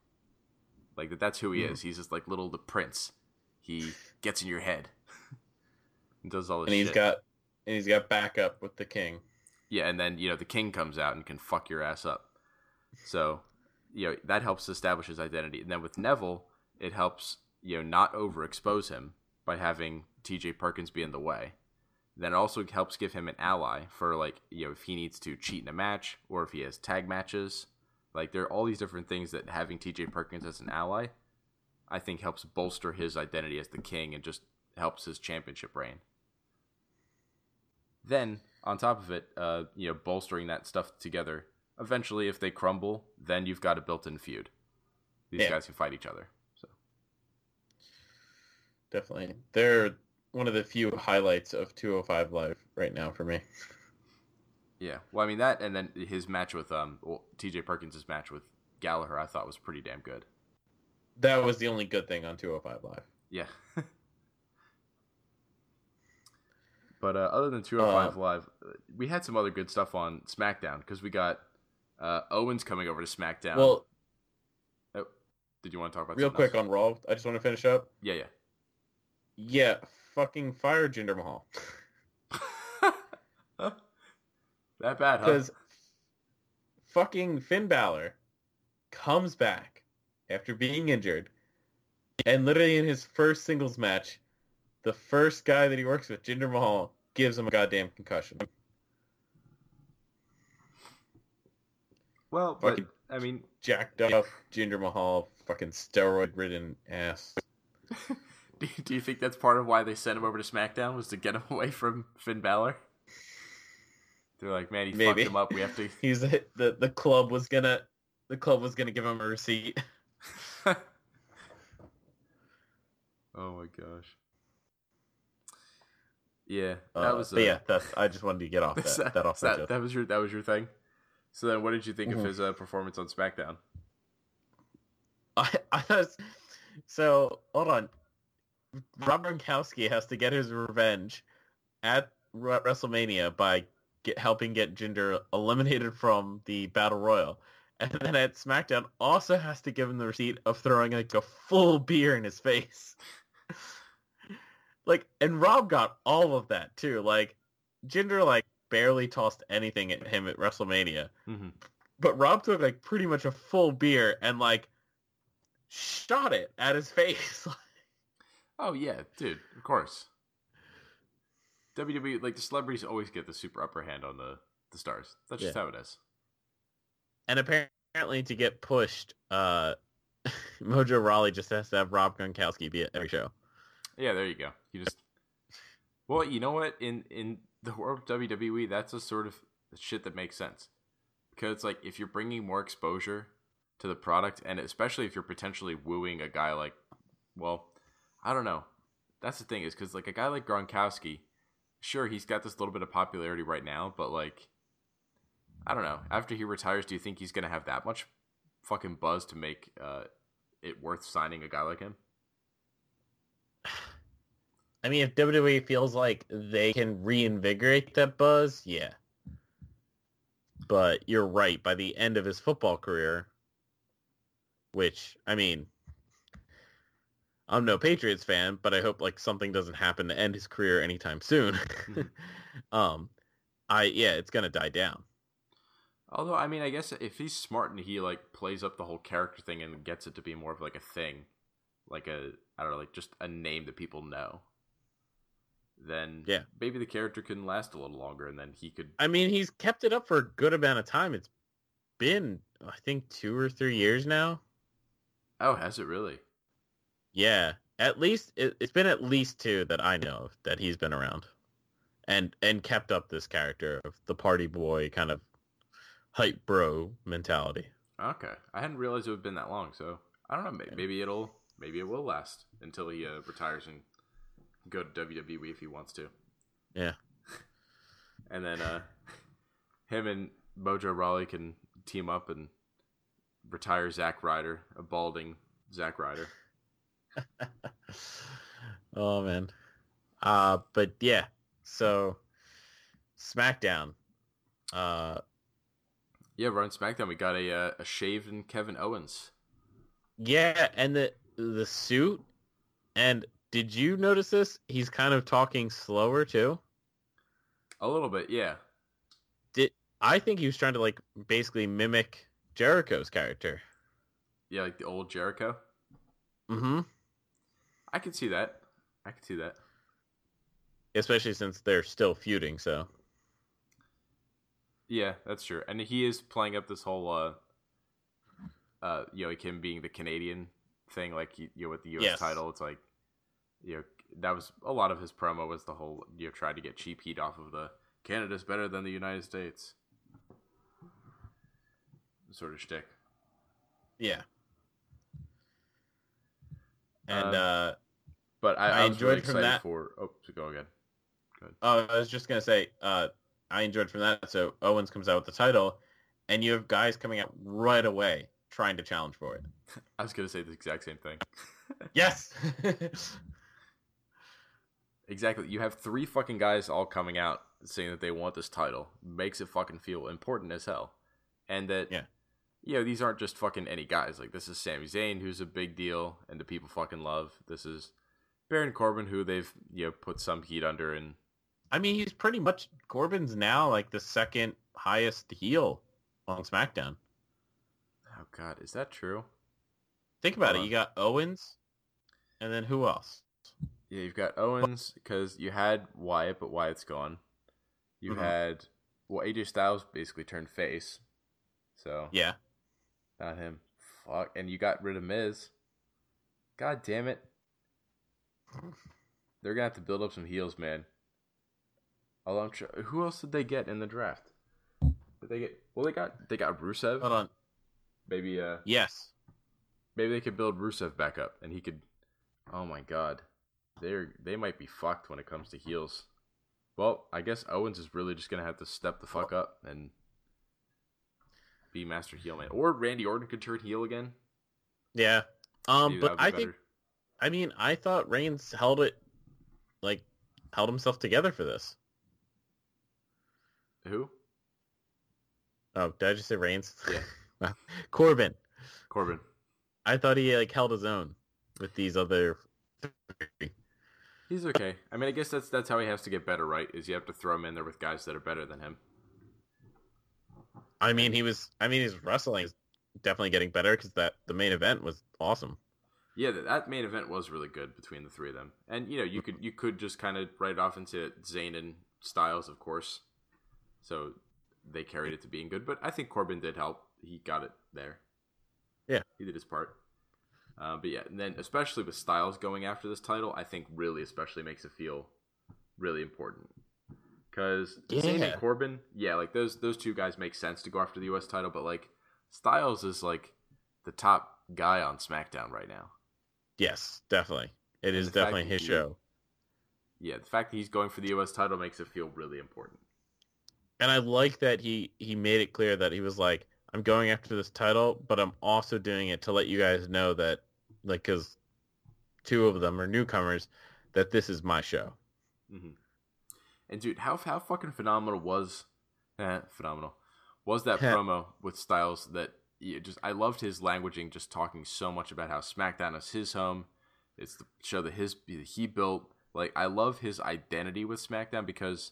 Like that. That's who he Mhm. is. He's just like little the prince. He gets in your head and does all this And he's shit. got and he's got backup with the king. yeah, and then you know the king comes out and can fuck your ass up. So you know that helps establish his identity, and then with Neville, it helps you know not overexpose him by having T.J. Perkins be in the way. Then it also helps give him an ally for like you know if he needs to cheat in a match or if he has tag matches. Like there are all these different things that having T.J. Perkins as an ally, I think helps bolster his identity as the king and just helps his championship reign. Then on top of it, uh, you know, bolstering that stuff together. Eventually, if they crumble, then you've got a built-in feud. These Yeah. guys can fight each other. So Definitely. They're one of the few highlights of 205 Live right now for me. yeah, well, I mean that, and then his match with um, well, T.J. Perkins' match with Gallagher, I thought was pretty damn good. That was the only good thing on 205 Live. Yeah. but uh, other than 205 Uh, Live, we had some other good stuff on SmackDown because we got uh, Owens coming over to SmackDown. Well, did you want to talk about real quick on Raw, I just want to finish up. Yeah, yeah. Yeah, fucking fire Jinder Mahal. that bad, huh? Because fucking Finn Balor comes back after being injured, and literally in his first singles match, the first guy that he works with, Jinder Mahal, gives him a goddamn concussion. Well, but Fucking- I mean, Jacked up Jinder Mahal, fucking steroid-ridden ass. do you think that's part of why they sent him over to SmackDown was to get him away from Finn Balor? They're like, man, he Maybe. fucked him up. We have to. He's the the club was gonna the club was gonna give him a receipt. oh my gosh. Yeah, Uh, that was. but uh, yeah, that's, I just wanted to get off that, that, that off that, that was your that was your thing. So then, what did you think Mhm. of his uh, performance on SmackDown? I, I was, so hold on. Rob Gronkowski has to get his revenge at WrestleMania by get, helping get Jinder eliminated from the Battle Royal, and then at SmackDown also has to give him the receipt of throwing like a full beer in his face. like, and Rob got all of that too. Like, Jinder like barely tossed anything at him at WrestleMania, Mm-hmm. but Rob took like pretty much a full beer and like shot it at his face. Oh yeah, dude, of course. WWE like the celebrities always get the super upper hand on the the stars. That's just Yeah. how it is. and apparently to get pushed, uh, Mojo Rawley just has to have Rob Gronkowski be at every show. Yeah, there you go. You just well, you know what? In in the world of WWE, that's a sort of shit that makes sense because it's like if you're bringing more exposure to the product, and especially if you're potentially wooing a guy like, well, I don't know. That's the thing is because like a guy like Gronkowski, sure he's got this little bit of popularity right now, but like, I don't know. After he retires, do you think he's gonna have that much fucking buzz to make uh, it worth signing a guy like him? I mean, if WWE feels like they can reinvigorate that buzz, yeah. But you're right. By the end of his football career, which I mean, I'm no Patriots fan, but I hope like something doesn't happen to end his career anytime soon. um, I yeah, it's gonna die down. Although, I mean, I guess if he's smart and he like plays up the whole character thing and gets it to be more of like a thing, like a I don't know, like just a name that people know, then Yeah. maybe the character can last a little longer, and then he could. I mean, he's kept it up for a good amount of time. It's been, I think, two or three years now. Oh, has it really? Yeah, at least it, it's been at least two that I know of that he's been around, and and kept up this character of the party boy kind of hype bro mentality. Okay, I hadn't realized it would have been that long. So I don't know. Maybe, maybe it'll maybe it will last until he uh, retires and go to WWE if he wants to. Yeah. And then uh, him and Mojo Rawley can team up and retire Zack Ryder, a balding Zack Ryder. oh man, uh, but yeah. So SmackDown, uh, Yeah, we're on SmackDown. We got a uh, a shaved and Kevin Owens. yeah, and the the suit, and did you notice this? He's kind of talking slower too. A little bit, yeah. Did I think he was trying to like basically mimic Jericho's character. Yeah, like the old Jericho. Mm-hmm. I could see that. I could see that. Especially since they're still feuding, so Yeah, that's true. And he is playing up this whole uh uh you know, like him being the Canadian thing, like you know, with the US Yes. title, it's like you know that was a lot of his promo was the whole you know, try to get cheap heat off of the Canada's better than the United States. Sort of shtick. yeah. And Um, uh But I, I I, was really enjoyed from that- for oh so go again. oh, I was just gonna say, uh I enjoyed from that. So Owens comes out with the title, and you have guys coming out right away trying to challenge for it. I was gonna say the exact same thing. Yes. Exactly. You have three fucking guys all coming out saying that they want this title. Makes it fucking feel important as hell. And that Yeah. you know, these aren't just fucking any guys. Like this is Sami Zayn who's a big deal and the people fucking love. This is Baron Corbin who they've, you know, put some heat under and I mean, he's pretty much Corbin's now like the second highest heel on SmackDown. Oh god, is that true? Think about Hold it. on. You got Owens, and then who else? Yeah, you've got Owens because you had Wyatt, but Wyatt's gone. You Mhm. had well, AJ Styles basically turned face. So Yeah. Not him. Fuck. And you got rid of Miz. God damn it. They're gonna have to build up some heels, man. Although I'm sure, who else did they get in the draft? Did they get? Well, they got they got Rusev. Hold on. Maybe uh Yes. maybe they could build Rusev back up, and he could. Oh my god, they're they might be fucked when it comes to heels. Well, I guess Owens is really just gonna have to step the fuck up and be Master Heel Man, or Randy Orton could turn heel again. Yeah. Um, Maybe but that would be I think better. I mean I thought Reigns held it like held himself together for this. who Oh, did I just say Reigns? Yeah. Corbin. Corbin. I thought he like held his own with these other three. He's okay. I mean, I guess that's that's how he has to get better, right? Is you have to throw him in there with guys that are better than him. I mean, he was. I mean, his wrestling is definitely getting better because that the main event was awesome. Yeah, that, main event was really good between the three of them, and you know you could you could just kind of write it off into Zayn and Styles, of course. So they carried it to being good, but I think Corbin did help. He got it there. Yeah. he did his part. Uh, but yeah, and then especially with Styles going after this title, I think really especially makes it feel really important because Zayn Yeah. and Corbin, yeah, like those those two guys make sense to go after the U.S. title, but like Styles is like the top guy on SmackDown right now. Yes, definitely. It is the fact definitely his he- show. Yeah, the fact that he's going for the U.S. title makes it feel really important. and I like that he he made it clear that he was like, I'm going after this title, but I'm also doing it to let you guys know that, like, because two of them are newcomers, that this is my show. hmm And dude, how how fucking phenomenal was eh, phenomenal was that promo with Styles? That you just I loved his languaging, just talking so much about how SmackDown is his home. It's the show that his he built. Like I love his identity with SmackDown because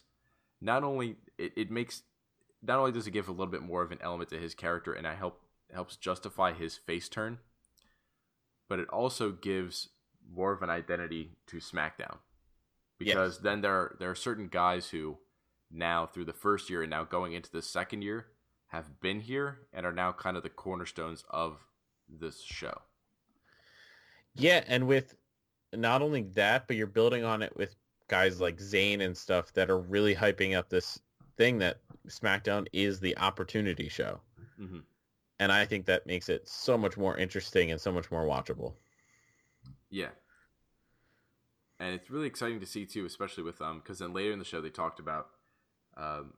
not only it, it makes not only does it give a little bit more of an element to his character and I help helps justify his face turn, but it also gives more of an identity to SmackDown because then there are, there are certain guys who now through the first year and now going into the second year have been here and are now kind of the cornerstones of this show. Yeah, and with not only that, but you're building on it with guys like Zayn and stuff that are really hyping up this thing that SmackDown is the opportunity show. hmm And I think that makes it so much more interesting and so much more watchable. Yeah. And it's really exciting to see too, especially with um, because then later in the show they talked about, um,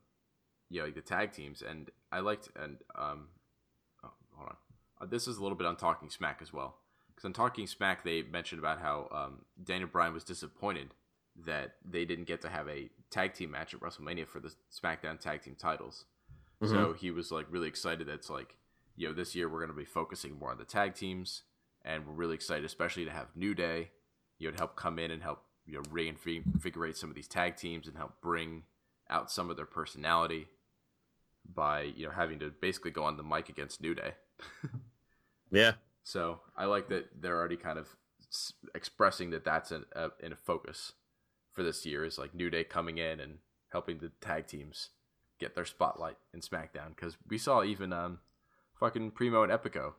yeah, like the tag teams, and I liked and um, oh, hold on, uh, this is a little bit on Talking Smack as well, because on Talking Smack they mentioned about how um, Daniel Bryan was disappointed that they didn't get to have a tag team match at WrestleMania for the SmackDown tag team titles. So he was like really excited. That's like, you know, this year we're going to be focusing more on the tag teams, and we're really excited, especially to have New Day, you know, to help come in and help you know reinvigorate some of these tag teams and help bring out some of their personality by you know having to basically go on the mic against New Day. Yeah. So I like that they're already kind of expressing that that's in a, in a focus for this year is like New Day coming in and helping the tag teams get their spotlight in SmackDown because we saw even um fucking Primo and Epico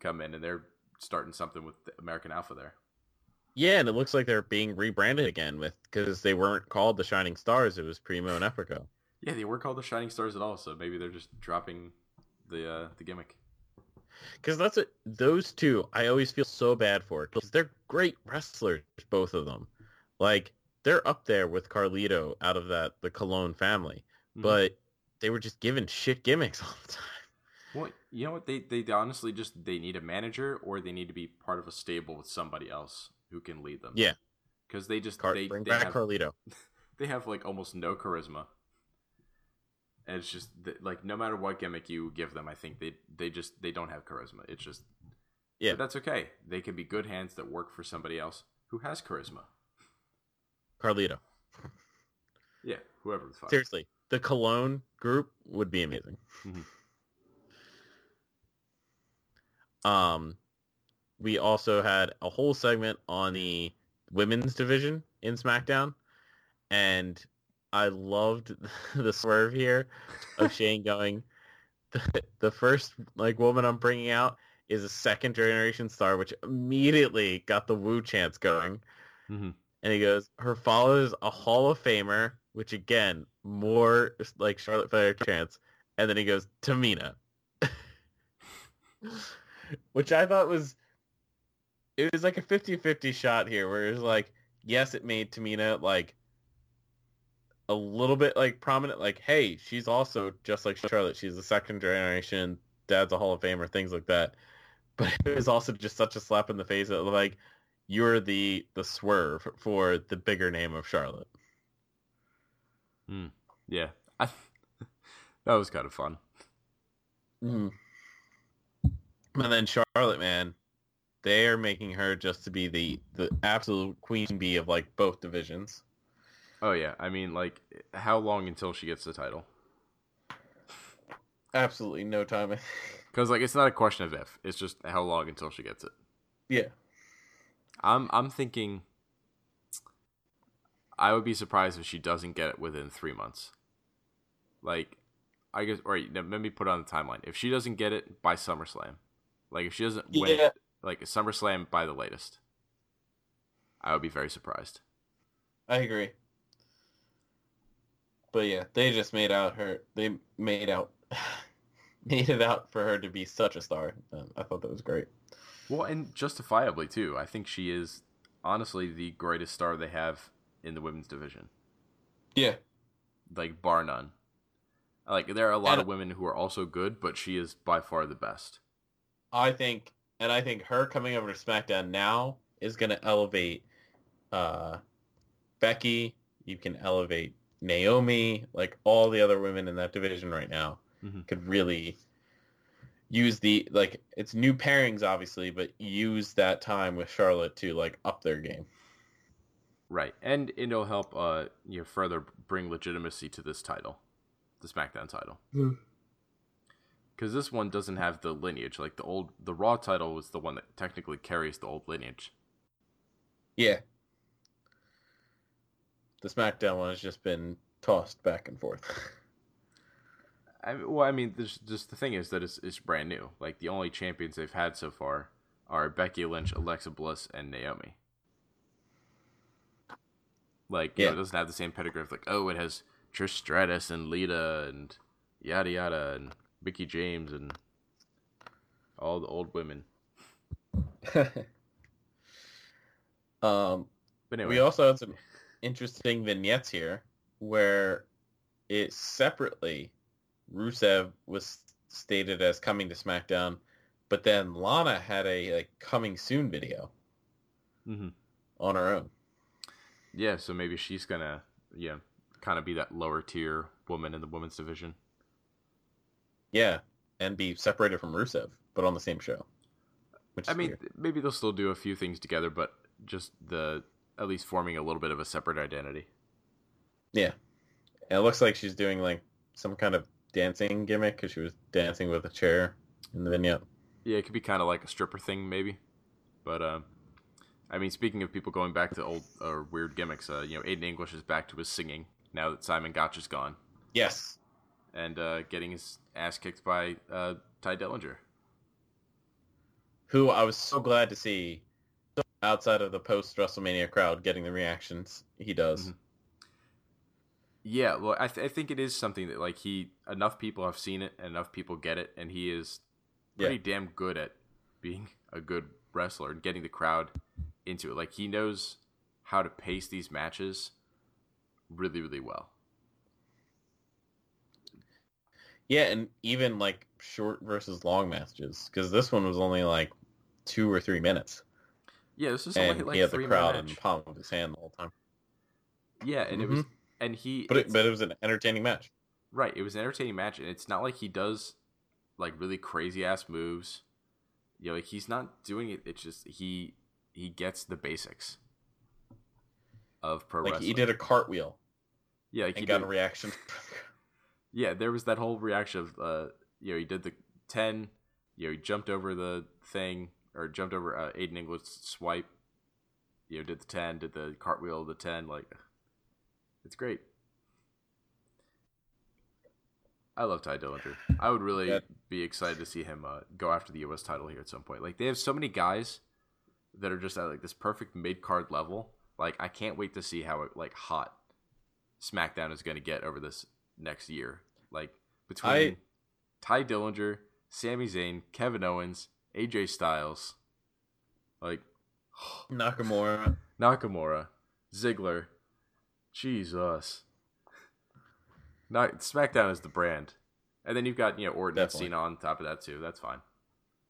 come in and they're starting something with the American Alpha there. Yeah, and it looks like they're being rebranded again with because they weren't called the Shining Stars. It was Primo and Epico. Yeah, they weren't called the Shining Stars at all, so maybe they're just dropping the uh, the gimmick. Because that's it. Those two, I always feel so bad for because they're great wrestlers, both of them. Like they're up there with Carlito out of that the Colón family, Mhm. but they were just given shit gimmicks all the time. Well, you know what? They they honestly just they need a manager or they need to be part of a stable with somebody else who can lead them. Yeah. because they just Car- they bring they back have, Carlito. they have like almost no charisma. And it's just like no matter what gimmick you give them, I think they they just they don't have charisma. It's just Yeah. but that's okay. They can be good hands that work for somebody else who has charisma. Carlito. Yeah, whoever the fuck. Seriously, the Colón group would be amazing. Mhm. Um, we also had a whole segment on the women's division in SmackDown, and I loved the swerve here of Shane going. The, the first like woman I'm bringing out is a second generation star, which immediately got the woo chants going. Mhm. And he goes, her father is a Hall of Famer, which again, more like Charlotte Flair chants. And then he goes, Tamina. which I thought was, it was like a 50-50 shot here where it was like, yes, it made Tamina like a little bit like prominent, like, hey, she's also just like Charlotte. She's a second generation, dad's a Hall of Famer, things like that. But it was also just such a slap in the face of like, you're the the swerve for the bigger name of Charlotte. Yeah, I, that was kind of fun. Mm. And then Charlotte, man, they are making her just to be the the absolute queen bee of like both divisions. Oh yeah, I mean, like, how long until she gets the title? Absolutely no time. Because like, it's not a question of if; it's just how long until she gets it. yeah. I'm I'm thinking. I would be surprised if she doesn't get it within three months. Like, I guess, or let me put on the timeline. If she doesn't get it by SummerSlam, like if she doesn't win Yeah. it, like SummerSlam by the latest, I would be very surprised. I agree. But yeah, they just made out her. They made out, made it out for her to be such a star. Um, I thought that was great. Well, and justifiably too. I think she is honestly the greatest star they have in the women's division, Yeah, like bar none. Like there are a lot And- of women who are also good, but she is by far the best. I think, and I think her coming over to SmackDown now is going to elevate uh, Becky. You can elevate Naomi, like all the other women in that division right now Mhm. could really use the like it's new pairings obviously, but use that time with Charlotte to like up their game. Right, and it'll help uh you know, further bring legitimacy to this title, the SmackDown title, because this one doesn't have the lineage. Like the old, the Raw title was the one that technically carries the old lineage. Yeah. The SmackDown one has just been tossed back and forth. I well, I mean, there's just the thing is that it's, it's brand new. Like the only champions they've had so far are Becky Lynch, Alexa Bliss, and Naomi. Like, you know, Yeah. it doesn't have the same pedigree of like, oh, it has Trish Stratus and Lita and yada yada and Mickie James and all the old women. um, But anyway, We also had some interesting vignettes here where it separately Rusev was stated as coming to SmackDown, but then Lana had a like coming soon video Mhm. on her own. yeah, so maybe she's gonna, yeah, kind of be that lower tier woman in the women's division. Yeah, and be separated from Rusev, but on the same show. Which I mean, weird. maybe they'll still do a few things together, but just the at least forming a little bit of a separate identity. yeah, and it looks like she's doing like some kind of dancing gimmick because she was dancing with a chair in the vignette. Yeah, it could be kind of like a stripper thing, maybe. But um, I mean, speaking of people going back to old or weird gimmicks, uh, you know, Aiden English is back to his singing now that Simon Gotch is gone, Yes, and uh, getting his ass kicked by uh, Tye Dillinger. who I was so glad to see outside of the post WrestleMania crowd getting the reactions he does. Mhm. Yeah, well, I, th- I think it is something that like he enough people have seen it, and enough people get it, and he is pretty damn good at being a good wrestler and getting the crowd into it. Like he knows how to pace these matches really, really well. Yeah, and even like short versus long matches because this one was only like two or three minutes, Yeah, this is and only like he had the crowd minute in the palm of his hand the whole time. Yeah, and it was and he But it, but it was an entertaining match. right. It was an entertaining match, and it's not like he does like really crazy ass moves. You know, like he's not doing it. It's just he he gets the basics of pro Like wrestling. he did a cartwheel yeah, like he and got did- a reaction. Yeah, there was that whole reaction of, uh, you know, he did the 10, you know, he jumped over the thing, or jumped over uh, Aiden English's swipe, you know, did the 10, did the cartwheel, the 10, like, it's great. I love Tye Dillinger. I would really Yeah. be excited to see him uh, go after the U.S. title here at some point. Like, they have so many guys that are just at, like, this perfect mid-card level. Like, I can't wait to see how, like, hot SmackDown is going to get over this next year. Like between I- Tye Dillinger, Sami Zayn, Kevin Owens, AJ Styles, like Nakamura. Nakamura, Ziggler, Jesus, Not SmackDown is the brand, and then you've got you know Orton Definitely. and Cena on top of that too. That's fine.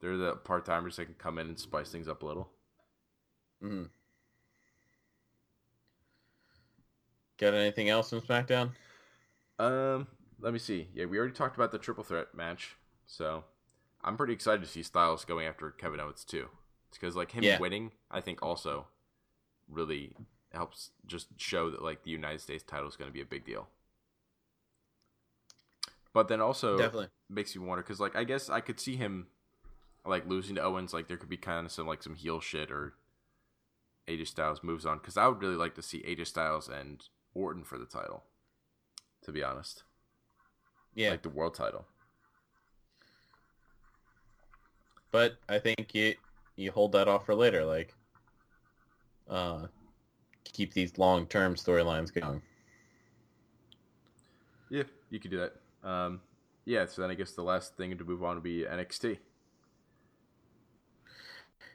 They're the part timers that can come in and spice things up a little. hmm Got anything else from SmackDown? Um, let me see. Yeah, we already talked about the triple threat match, so I'm pretty excited to see Styles going after Kevin Owens too. It's because like him Yeah. winning, I think also really helps just show that like the United States title is going to be a big deal. But then also Definitely. makes you wonder because like I guess I could see him like losing to Owens. Like there could be kind of some like some heel shit or AJ Styles moves on because I would really like to see AJ Styles and Orton for the title. To be honest, Yeah, like the world title. But I think you you hold that off for later, like uh keep these long term storylines going. Yeah, you could do that. Um, yeah, so then I guess the last thing to move on would be NXT.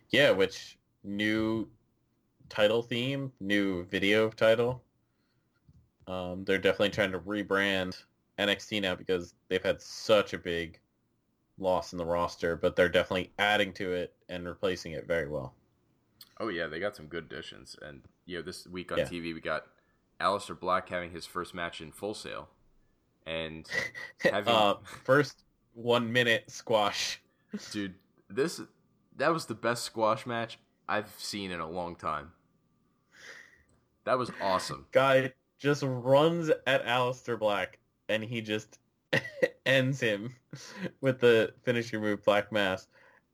Yeah, which new title theme, new video title. Um, they're definitely trying to rebrand NXT now because they've had such a big loss in the roster, but they're definitely adding to it and replacing it very well. Oh yeah, they got some good additions, and you know this week on Yeah. TV we got Aleister Black having his first match in Full Sail, and Having- uh, first one minute squash. dude, this that was the best squash match I've seen in a long time. That was awesome. Guy just runs at Aleister Black and he just ends him with the finisher move Black Mass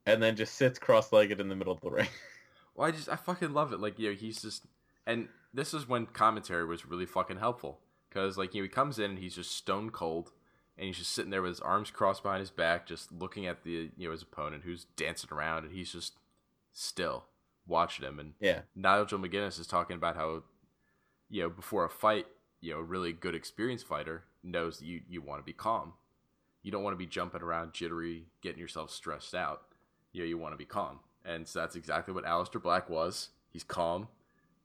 and then just sits cross-legged in the middle of the ring. Well, I just I fucking love it. Like you know, he's just and this is when commentary was really fucking helpful because like you know he comes in and he's just stone cold and he's just sitting there with his arms crossed behind his back, just looking at the you know his opponent who's dancing around and he's just still watching him. And yeah. Nigel McGuinness is talking about how you know before a fight, you know, a really good experienced fighter knows that you you want to be calm. You don't want to be jumping around jittery, getting yourself stressed out. You know, you want to be calm. And so that's exactly what Aleister Black was. He's calm.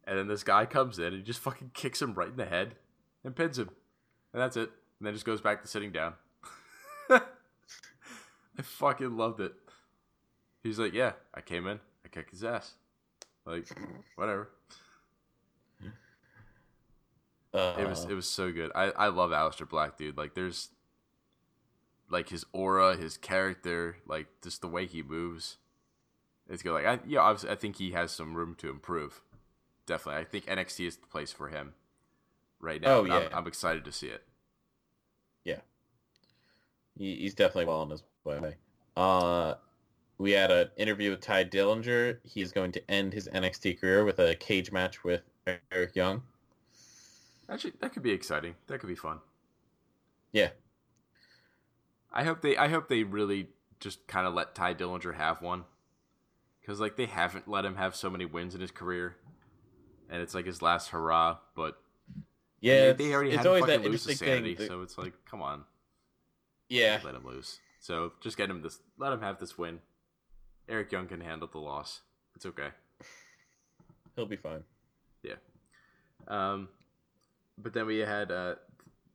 And then this guy comes in and he just fucking kicks him right in the head and pins him. And that's it. And then just goes back to sitting down. I fucking loved it. He's like, Yeah, I came in, I kicked his ass. Like, whatever. Uh, It was it was so good. I, I love Aleister Black, dude. Like there's like his aura, his character, like just the way he moves. It's good. Like I yeah, obviously I think he has some room to improve. Definitely. I think NXT is the place for him right now. Oh, and I'm, yeah. I'm excited to see it. he, he's definitely well on his way. Uh, we had an interview with Tye Dillinger. He's going to end his NXT career with a cage match with Eric Young. Actually, that could be exciting. That could be fun. Yeah. I hope they I hope they really just kind of let Tye Dillinger have one. Cuz like they haven't let him have so many wins in his career. And it's like his last hurrah, but Yeah, they, already it's had always fucking that lose to sanity, that- so it's like, come on, yeah, let him lose. So just get him this, let him have this win. Eric Young can handle the loss. It's okay. he'll be fine. Yeah. Um, but then we had uh,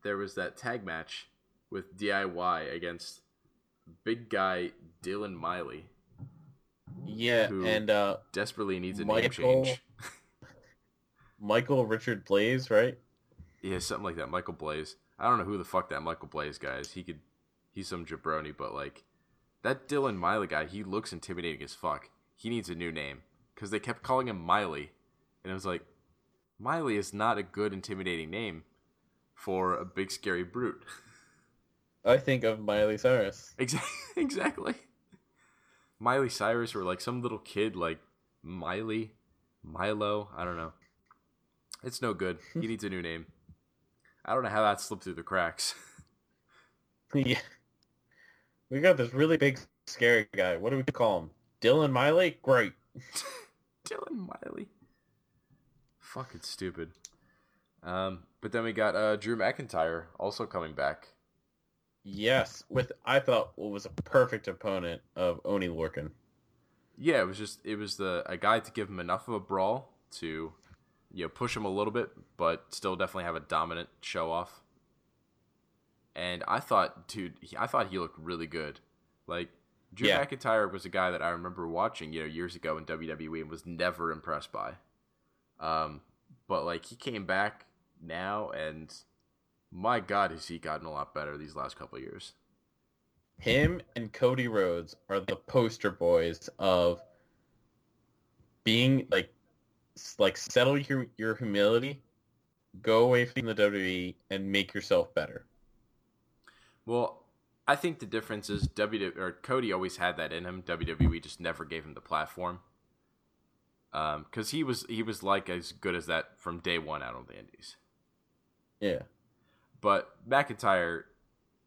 there was that tag match with DIY against big guy Dylan Miley. Yeah, Who- and uh, Desperately needs a name Michael- change. Michael Richard Blaze, right? Yeah, something like that. Michael Blaze. I don't know who the fuck that Michael Blaze guy is. He could, he's some jabroni, but like that Dylan Miley guy, he looks intimidating as fuck. He needs a new name because they kept calling him Miley, and I was like, Miley is not a good intimidating name for a big scary brute. I think of Miley Cyrus. exactly. Exactly. Miley Cyrus or like some little kid like Miley, Milo. I don't know. It's no good. He needs a new name. I don't know how that slipped through the cracks. yeah, we got this really big scary guy. What do we call him? Dylan Miley? Great. Dylan Miley. Fucking stupid. Um, but then we got uh, Drew McIntyre also coming back. Yes, with I thought what was a perfect opponent of Oney Lorcan. Yeah, it was just it was the a guy to give him enough of a brawl to, you know, push him a little bit, but still definitely have a dominant show off. and I thought, dude, he, I thought he looked really good. Like Drew Yeah. McIntyre was a guy that I remember watching, you know, years ago in WWE and was never impressed by. Um, but like he came back now, and my God, has he gotten a lot better these last couple years? Him and Cody Rhodes are the poster boys of being like like settle your your humility, go away from the WWE and make yourself better. Well, I think the difference is WWE or Cody always had that in him. WWE just never gave him the platform. Um, because he was he was like as good as that from day one out on the Indies. Yeah. But McIntyre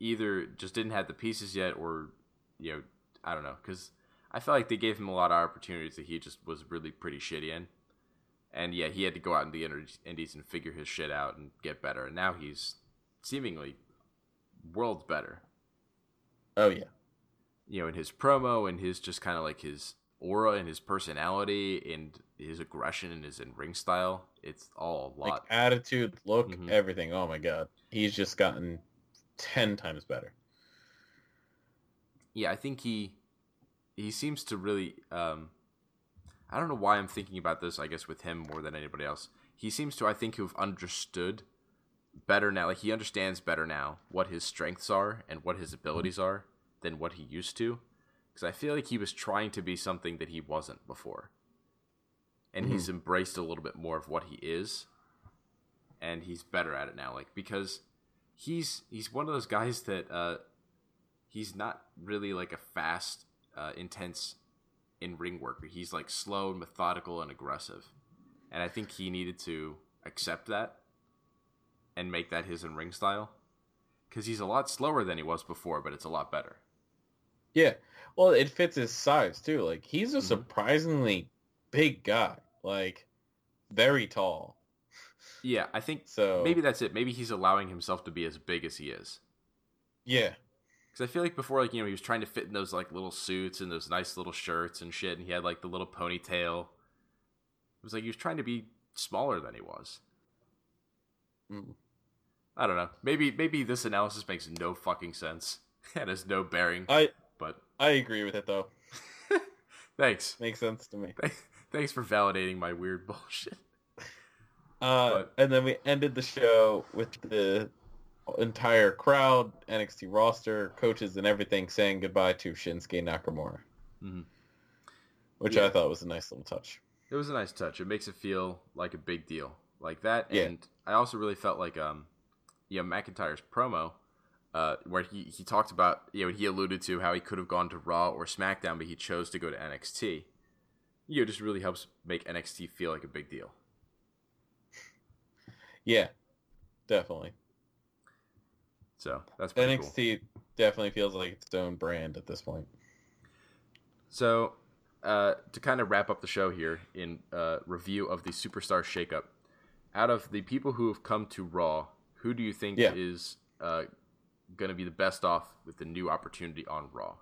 either just didn't have the pieces yet, or you know, I don't know, because I felt like they gave him a lot of opportunities that he just was really pretty shitty in. And yeah, he had to go out in the Indies and figure his shit out and get better. And now he's seemingly worlds better. Oh yeah. you know, in his promo and his just kind of like his aura and his personality and his aggression and his in ring style. It's all a Like lot. attitude, look, Mhm. everything. Oh my god. He's just gotten 10 times better. yeah, I think he he seems to really. Um, I don't know why I'm thinking about this. I guess with him more than anybody else, he seems to. I think have understood better now. Like he understands better now what his strengths are and what his abilities are than what he used to. Because I feel like he was trying to be something that he wasn't before, and he's embraced a little bit more of what he is, and he's better at it now. Like because he's he's one of those guys that uh, he's not really like a fast, uh, intense in ring worker. He's like slow and methodical and aggressive, and I think he needed to accept that and make that his in ring style because he's a lot slower than he was before, but it's a lot better. Yeah. Well, it fits his size too. Like he's a Mhm. surprisingly big guy. Like very tall. Yeah, I think So maybe that's it. Maybe he's allowing himself to be as big as he is. yeah. Because I feel like before, like you know, he was trying to fit in those like little suits and those nice little shirts and shit, and he had like the little ponytail. It was like he was trying to be smaller than he was. Mm. I don't know. Maybe maybe this analysis makes no fucking sense and has no bearing. I But I agree with it though. thanks, Makes sense to me. thanks for validating my weird bullshit. Uh, But- and then we ended the show with the entire crowd, NXT roster, coaches, and everything saying goodbye to Shinsuke Nakamura, Mhm. which Yeah. I thought was a nice little touch. It was a nice touch. It makes it feel like a big deal, like that. Yeah. And I also really felt like, um, yeah, McIntyre's promo, uh, where he he talked about, you know, he alluded to how he could have gone to Raw or SmackDown, but he chose to go to NXT. You know, just really helps make NXT feel like a big deal. Yeah, definitely. So that's pretty cool. NXT definitely feels like its own brand at this point. So, uh, to kind of wrap up the show here in uh, review of the Superstar Shakeup, out of the people who have come to Raw, who do you think Yeah. is uh, going to be the best off with the new opportunity on Raw?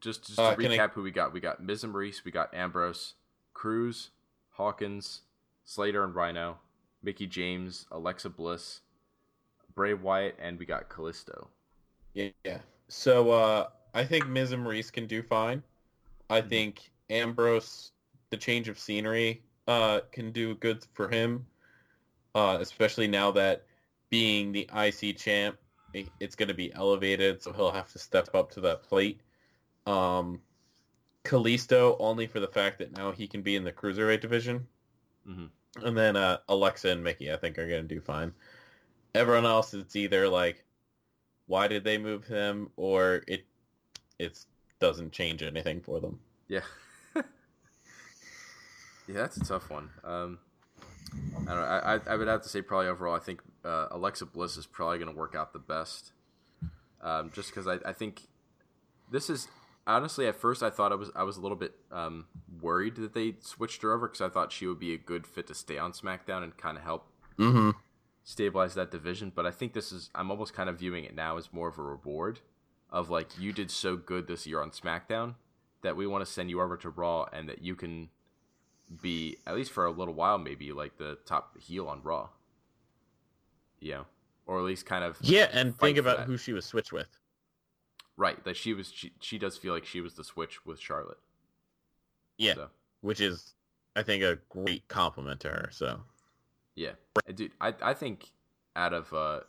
Just, just to Uh, I- recap who we got. We got Miz and Maryse, we got Ambrose, Cruz, Hawkins, Slater and Rhyno, Mickie James, Alexa Bliss, Bray Wyatt, and we got Kalisto. Yeah. yeah. So uh, I think Miz and Maryse can do fine. I Mhm. think Ambrose, the change of scenery, uh, can do good for him, uh, especially now that being the IC champ, i- it's going to be elevated, so he'll have to step up to that plate. Um, Kalisto only for the fact that now he can be in the cruiserweight division, Mhm. and then uh, Alexa and Mickie, I think, are going to do fine. Everyone else, it's either like, why did they move him, or it, it doesn't change anything for them. Yeah. yeah, that's a tough one. Um, I don't know. I, I would have to say probably overall, I think uh, Alexa Bliss is probably going to work out the best. Um, just because I, I think this is honestly at first I thought I was I was a little bit um, worried that they switched her over because I thought she would be a good fit to stay on SmackDown and kind of help Mm-hmm. stabilize that division. But I think this is I'm almost kind of viewing it now as more of a reward of like you did so good this year on SmackDown that we want to send you over to Raw and that you can be at least for a little while maybe like the top heel on Raw. You know, or at least kind of Yeah, and think about that. who she was switched with. right that she was she, she does feel like she was the switch with Charlotte. Yeah, So, which is, I think, a great compliment to her. So yeah, dude, I I think out of uh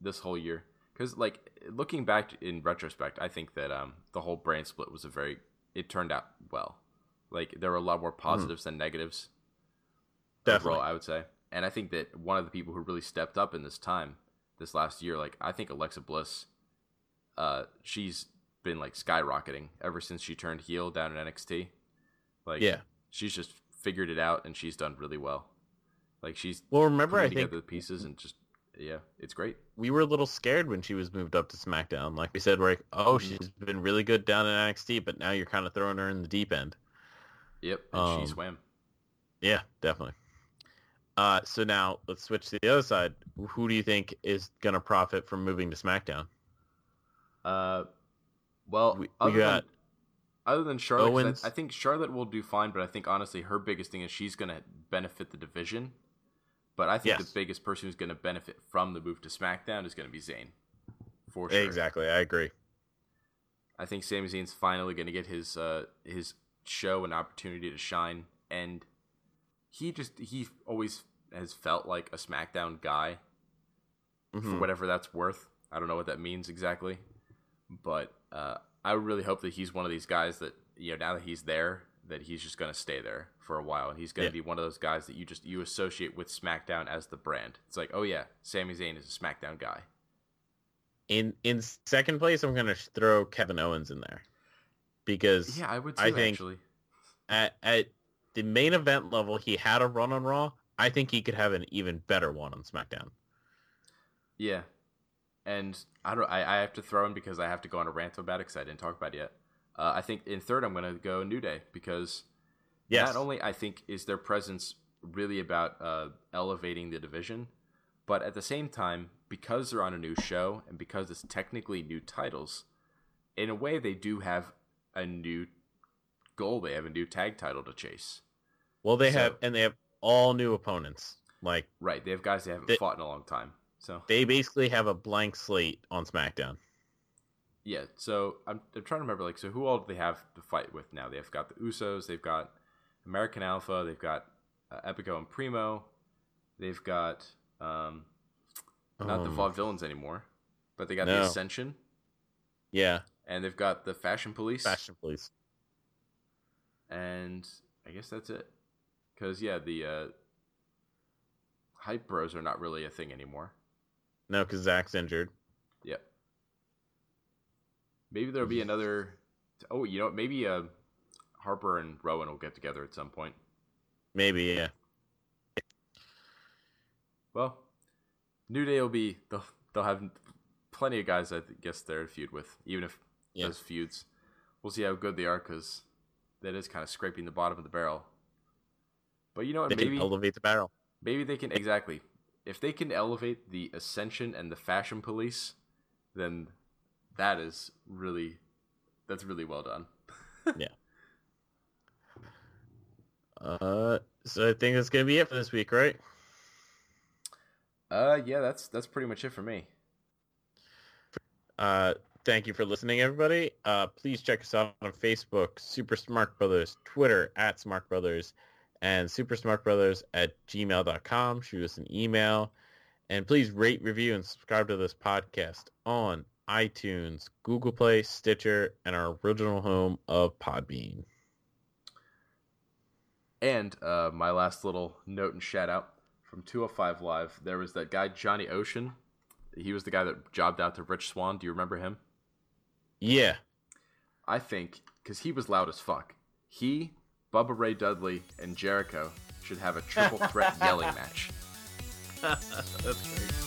this whole year, because like looking back in retrospect, I think that um the whole brand split was a very it turned out well. Like there were a lot more positives than negatives. definitely, overall, I would say. And I think that one of the people who really stepped up in this time, this last year, like I think Alexa Bliss, uh, she's been like skyrocketing ever since she turned heel down in NXT. Like, yeah. she's just figured it out and she's done really well. Like she's Well, remember, I think the pieces and just yeah, it's great. we were a little scared when she was moved up to SmackDown. Like we said, we're like, oh, Mm-hmm. she's been really good down in NXT, but now you're kind of throwing her in the deep end. Yep, and Um, she swam. Yeah, definitely. Uh, so now let's switch to the other side. Who do you think is gonna profit from moving to SmackDown? Uh, well, we- we other got than other than Charlotte. I, I think Charlotte will do fine, but I think honestly her biggest thing is she's gonna benefit the division. But I think Yes. the biggest person who's gonna benefit from the move to SmackDown is gonna be Zayn, for sure. Exactly, I agree. I think Sami Zayn's finally gonna get his uh his show an opportunity to shine, and he just he always has felt like a SmackDown guy for Mhm. whatever that's worth. I don't know what that means exactly, but uh, I really hope that he's one of these guys that you know now that he's there, that he's just gonna stay there for a while, and he's gonna Yeah. be one of those guys that you just you associate with SmackDown as the brand. It's like, oh yeah, Sami Zayn is a SmackDown guy. In in second place, I'm gonna throw Kevin Owens in there because Yeah, I would too. I think- actually, at at the main event level, he had a run on Raw. I think he could have an even better one on SmackDown. yeah. And I don't. I, I have to throw in because I have to go on a rant about it because I didn't talk about it yet. Uh, I think in third I'm gonna go New Day because Yes, Not only I think is their presence really about uh, elevating the division, but at the same time, because they're on a new show and because it's technically new titles, in a way they do have a new goal. They have a new tag title to chase. Well they so- have and they have all new opponents. Like Right? They have guys they haven't They- fought in a long time. So they basically have a blank slate on SmackDown. yeah. So I'm, I'm trying to remember like so who all do they have to fight with now? They've got the Usos. They've got American Alpha. They've got uh, Epico and Primo. They've got um, not the Um, Vaudevillains anymore, but they got no. the Ascension, Yeah, and they've got the Fashion Police, Fashion Police. and I guess that's it. Because yeah, the uh, Hype Bros are not really a thing anymore. No, because Zack's injured. Yep. Maybe there'll be another. Oh, you know, maybe uh, Harper and Rowan will get together at some point. Maybe, yeah. Well, New Day will be they'll they'll have plenty of guys I guess they're feud with, even if Yeah. those feuds. We'll see how good they are because that is kind of scraping the bottom of the barrel. But you know what? They Maybe can elevate the barrel. maybe they can exactly if they can elevate the Ascension and the Fashion Police, then that is really that's really well done. Yeah. Uh, so I think that's gonna be it for this week, right? Uh, yeah, that's that's pretty much it for me. Uh, thank you for listening, everybody. Uh, please check us out on Facebook, Super Smark Brothers, Twitter at Smark Brothers, and Super Smark Brothers at gmail.com. Shoot us an email. And please rate, review, and subscribe to this podcast on iTunes, Google Play, Stitcher, and our original home of Podbean. And uh, my last little note and shout out from 205 Live. There was that guy Johnny Ocean. He was the guy that jobbed out to Rich Swann. Do you remember him? Yeah. I think because he was loud as fuck. He, Bubba Ray Dudley, and Jericho should have a triple threat yelling match. That's great.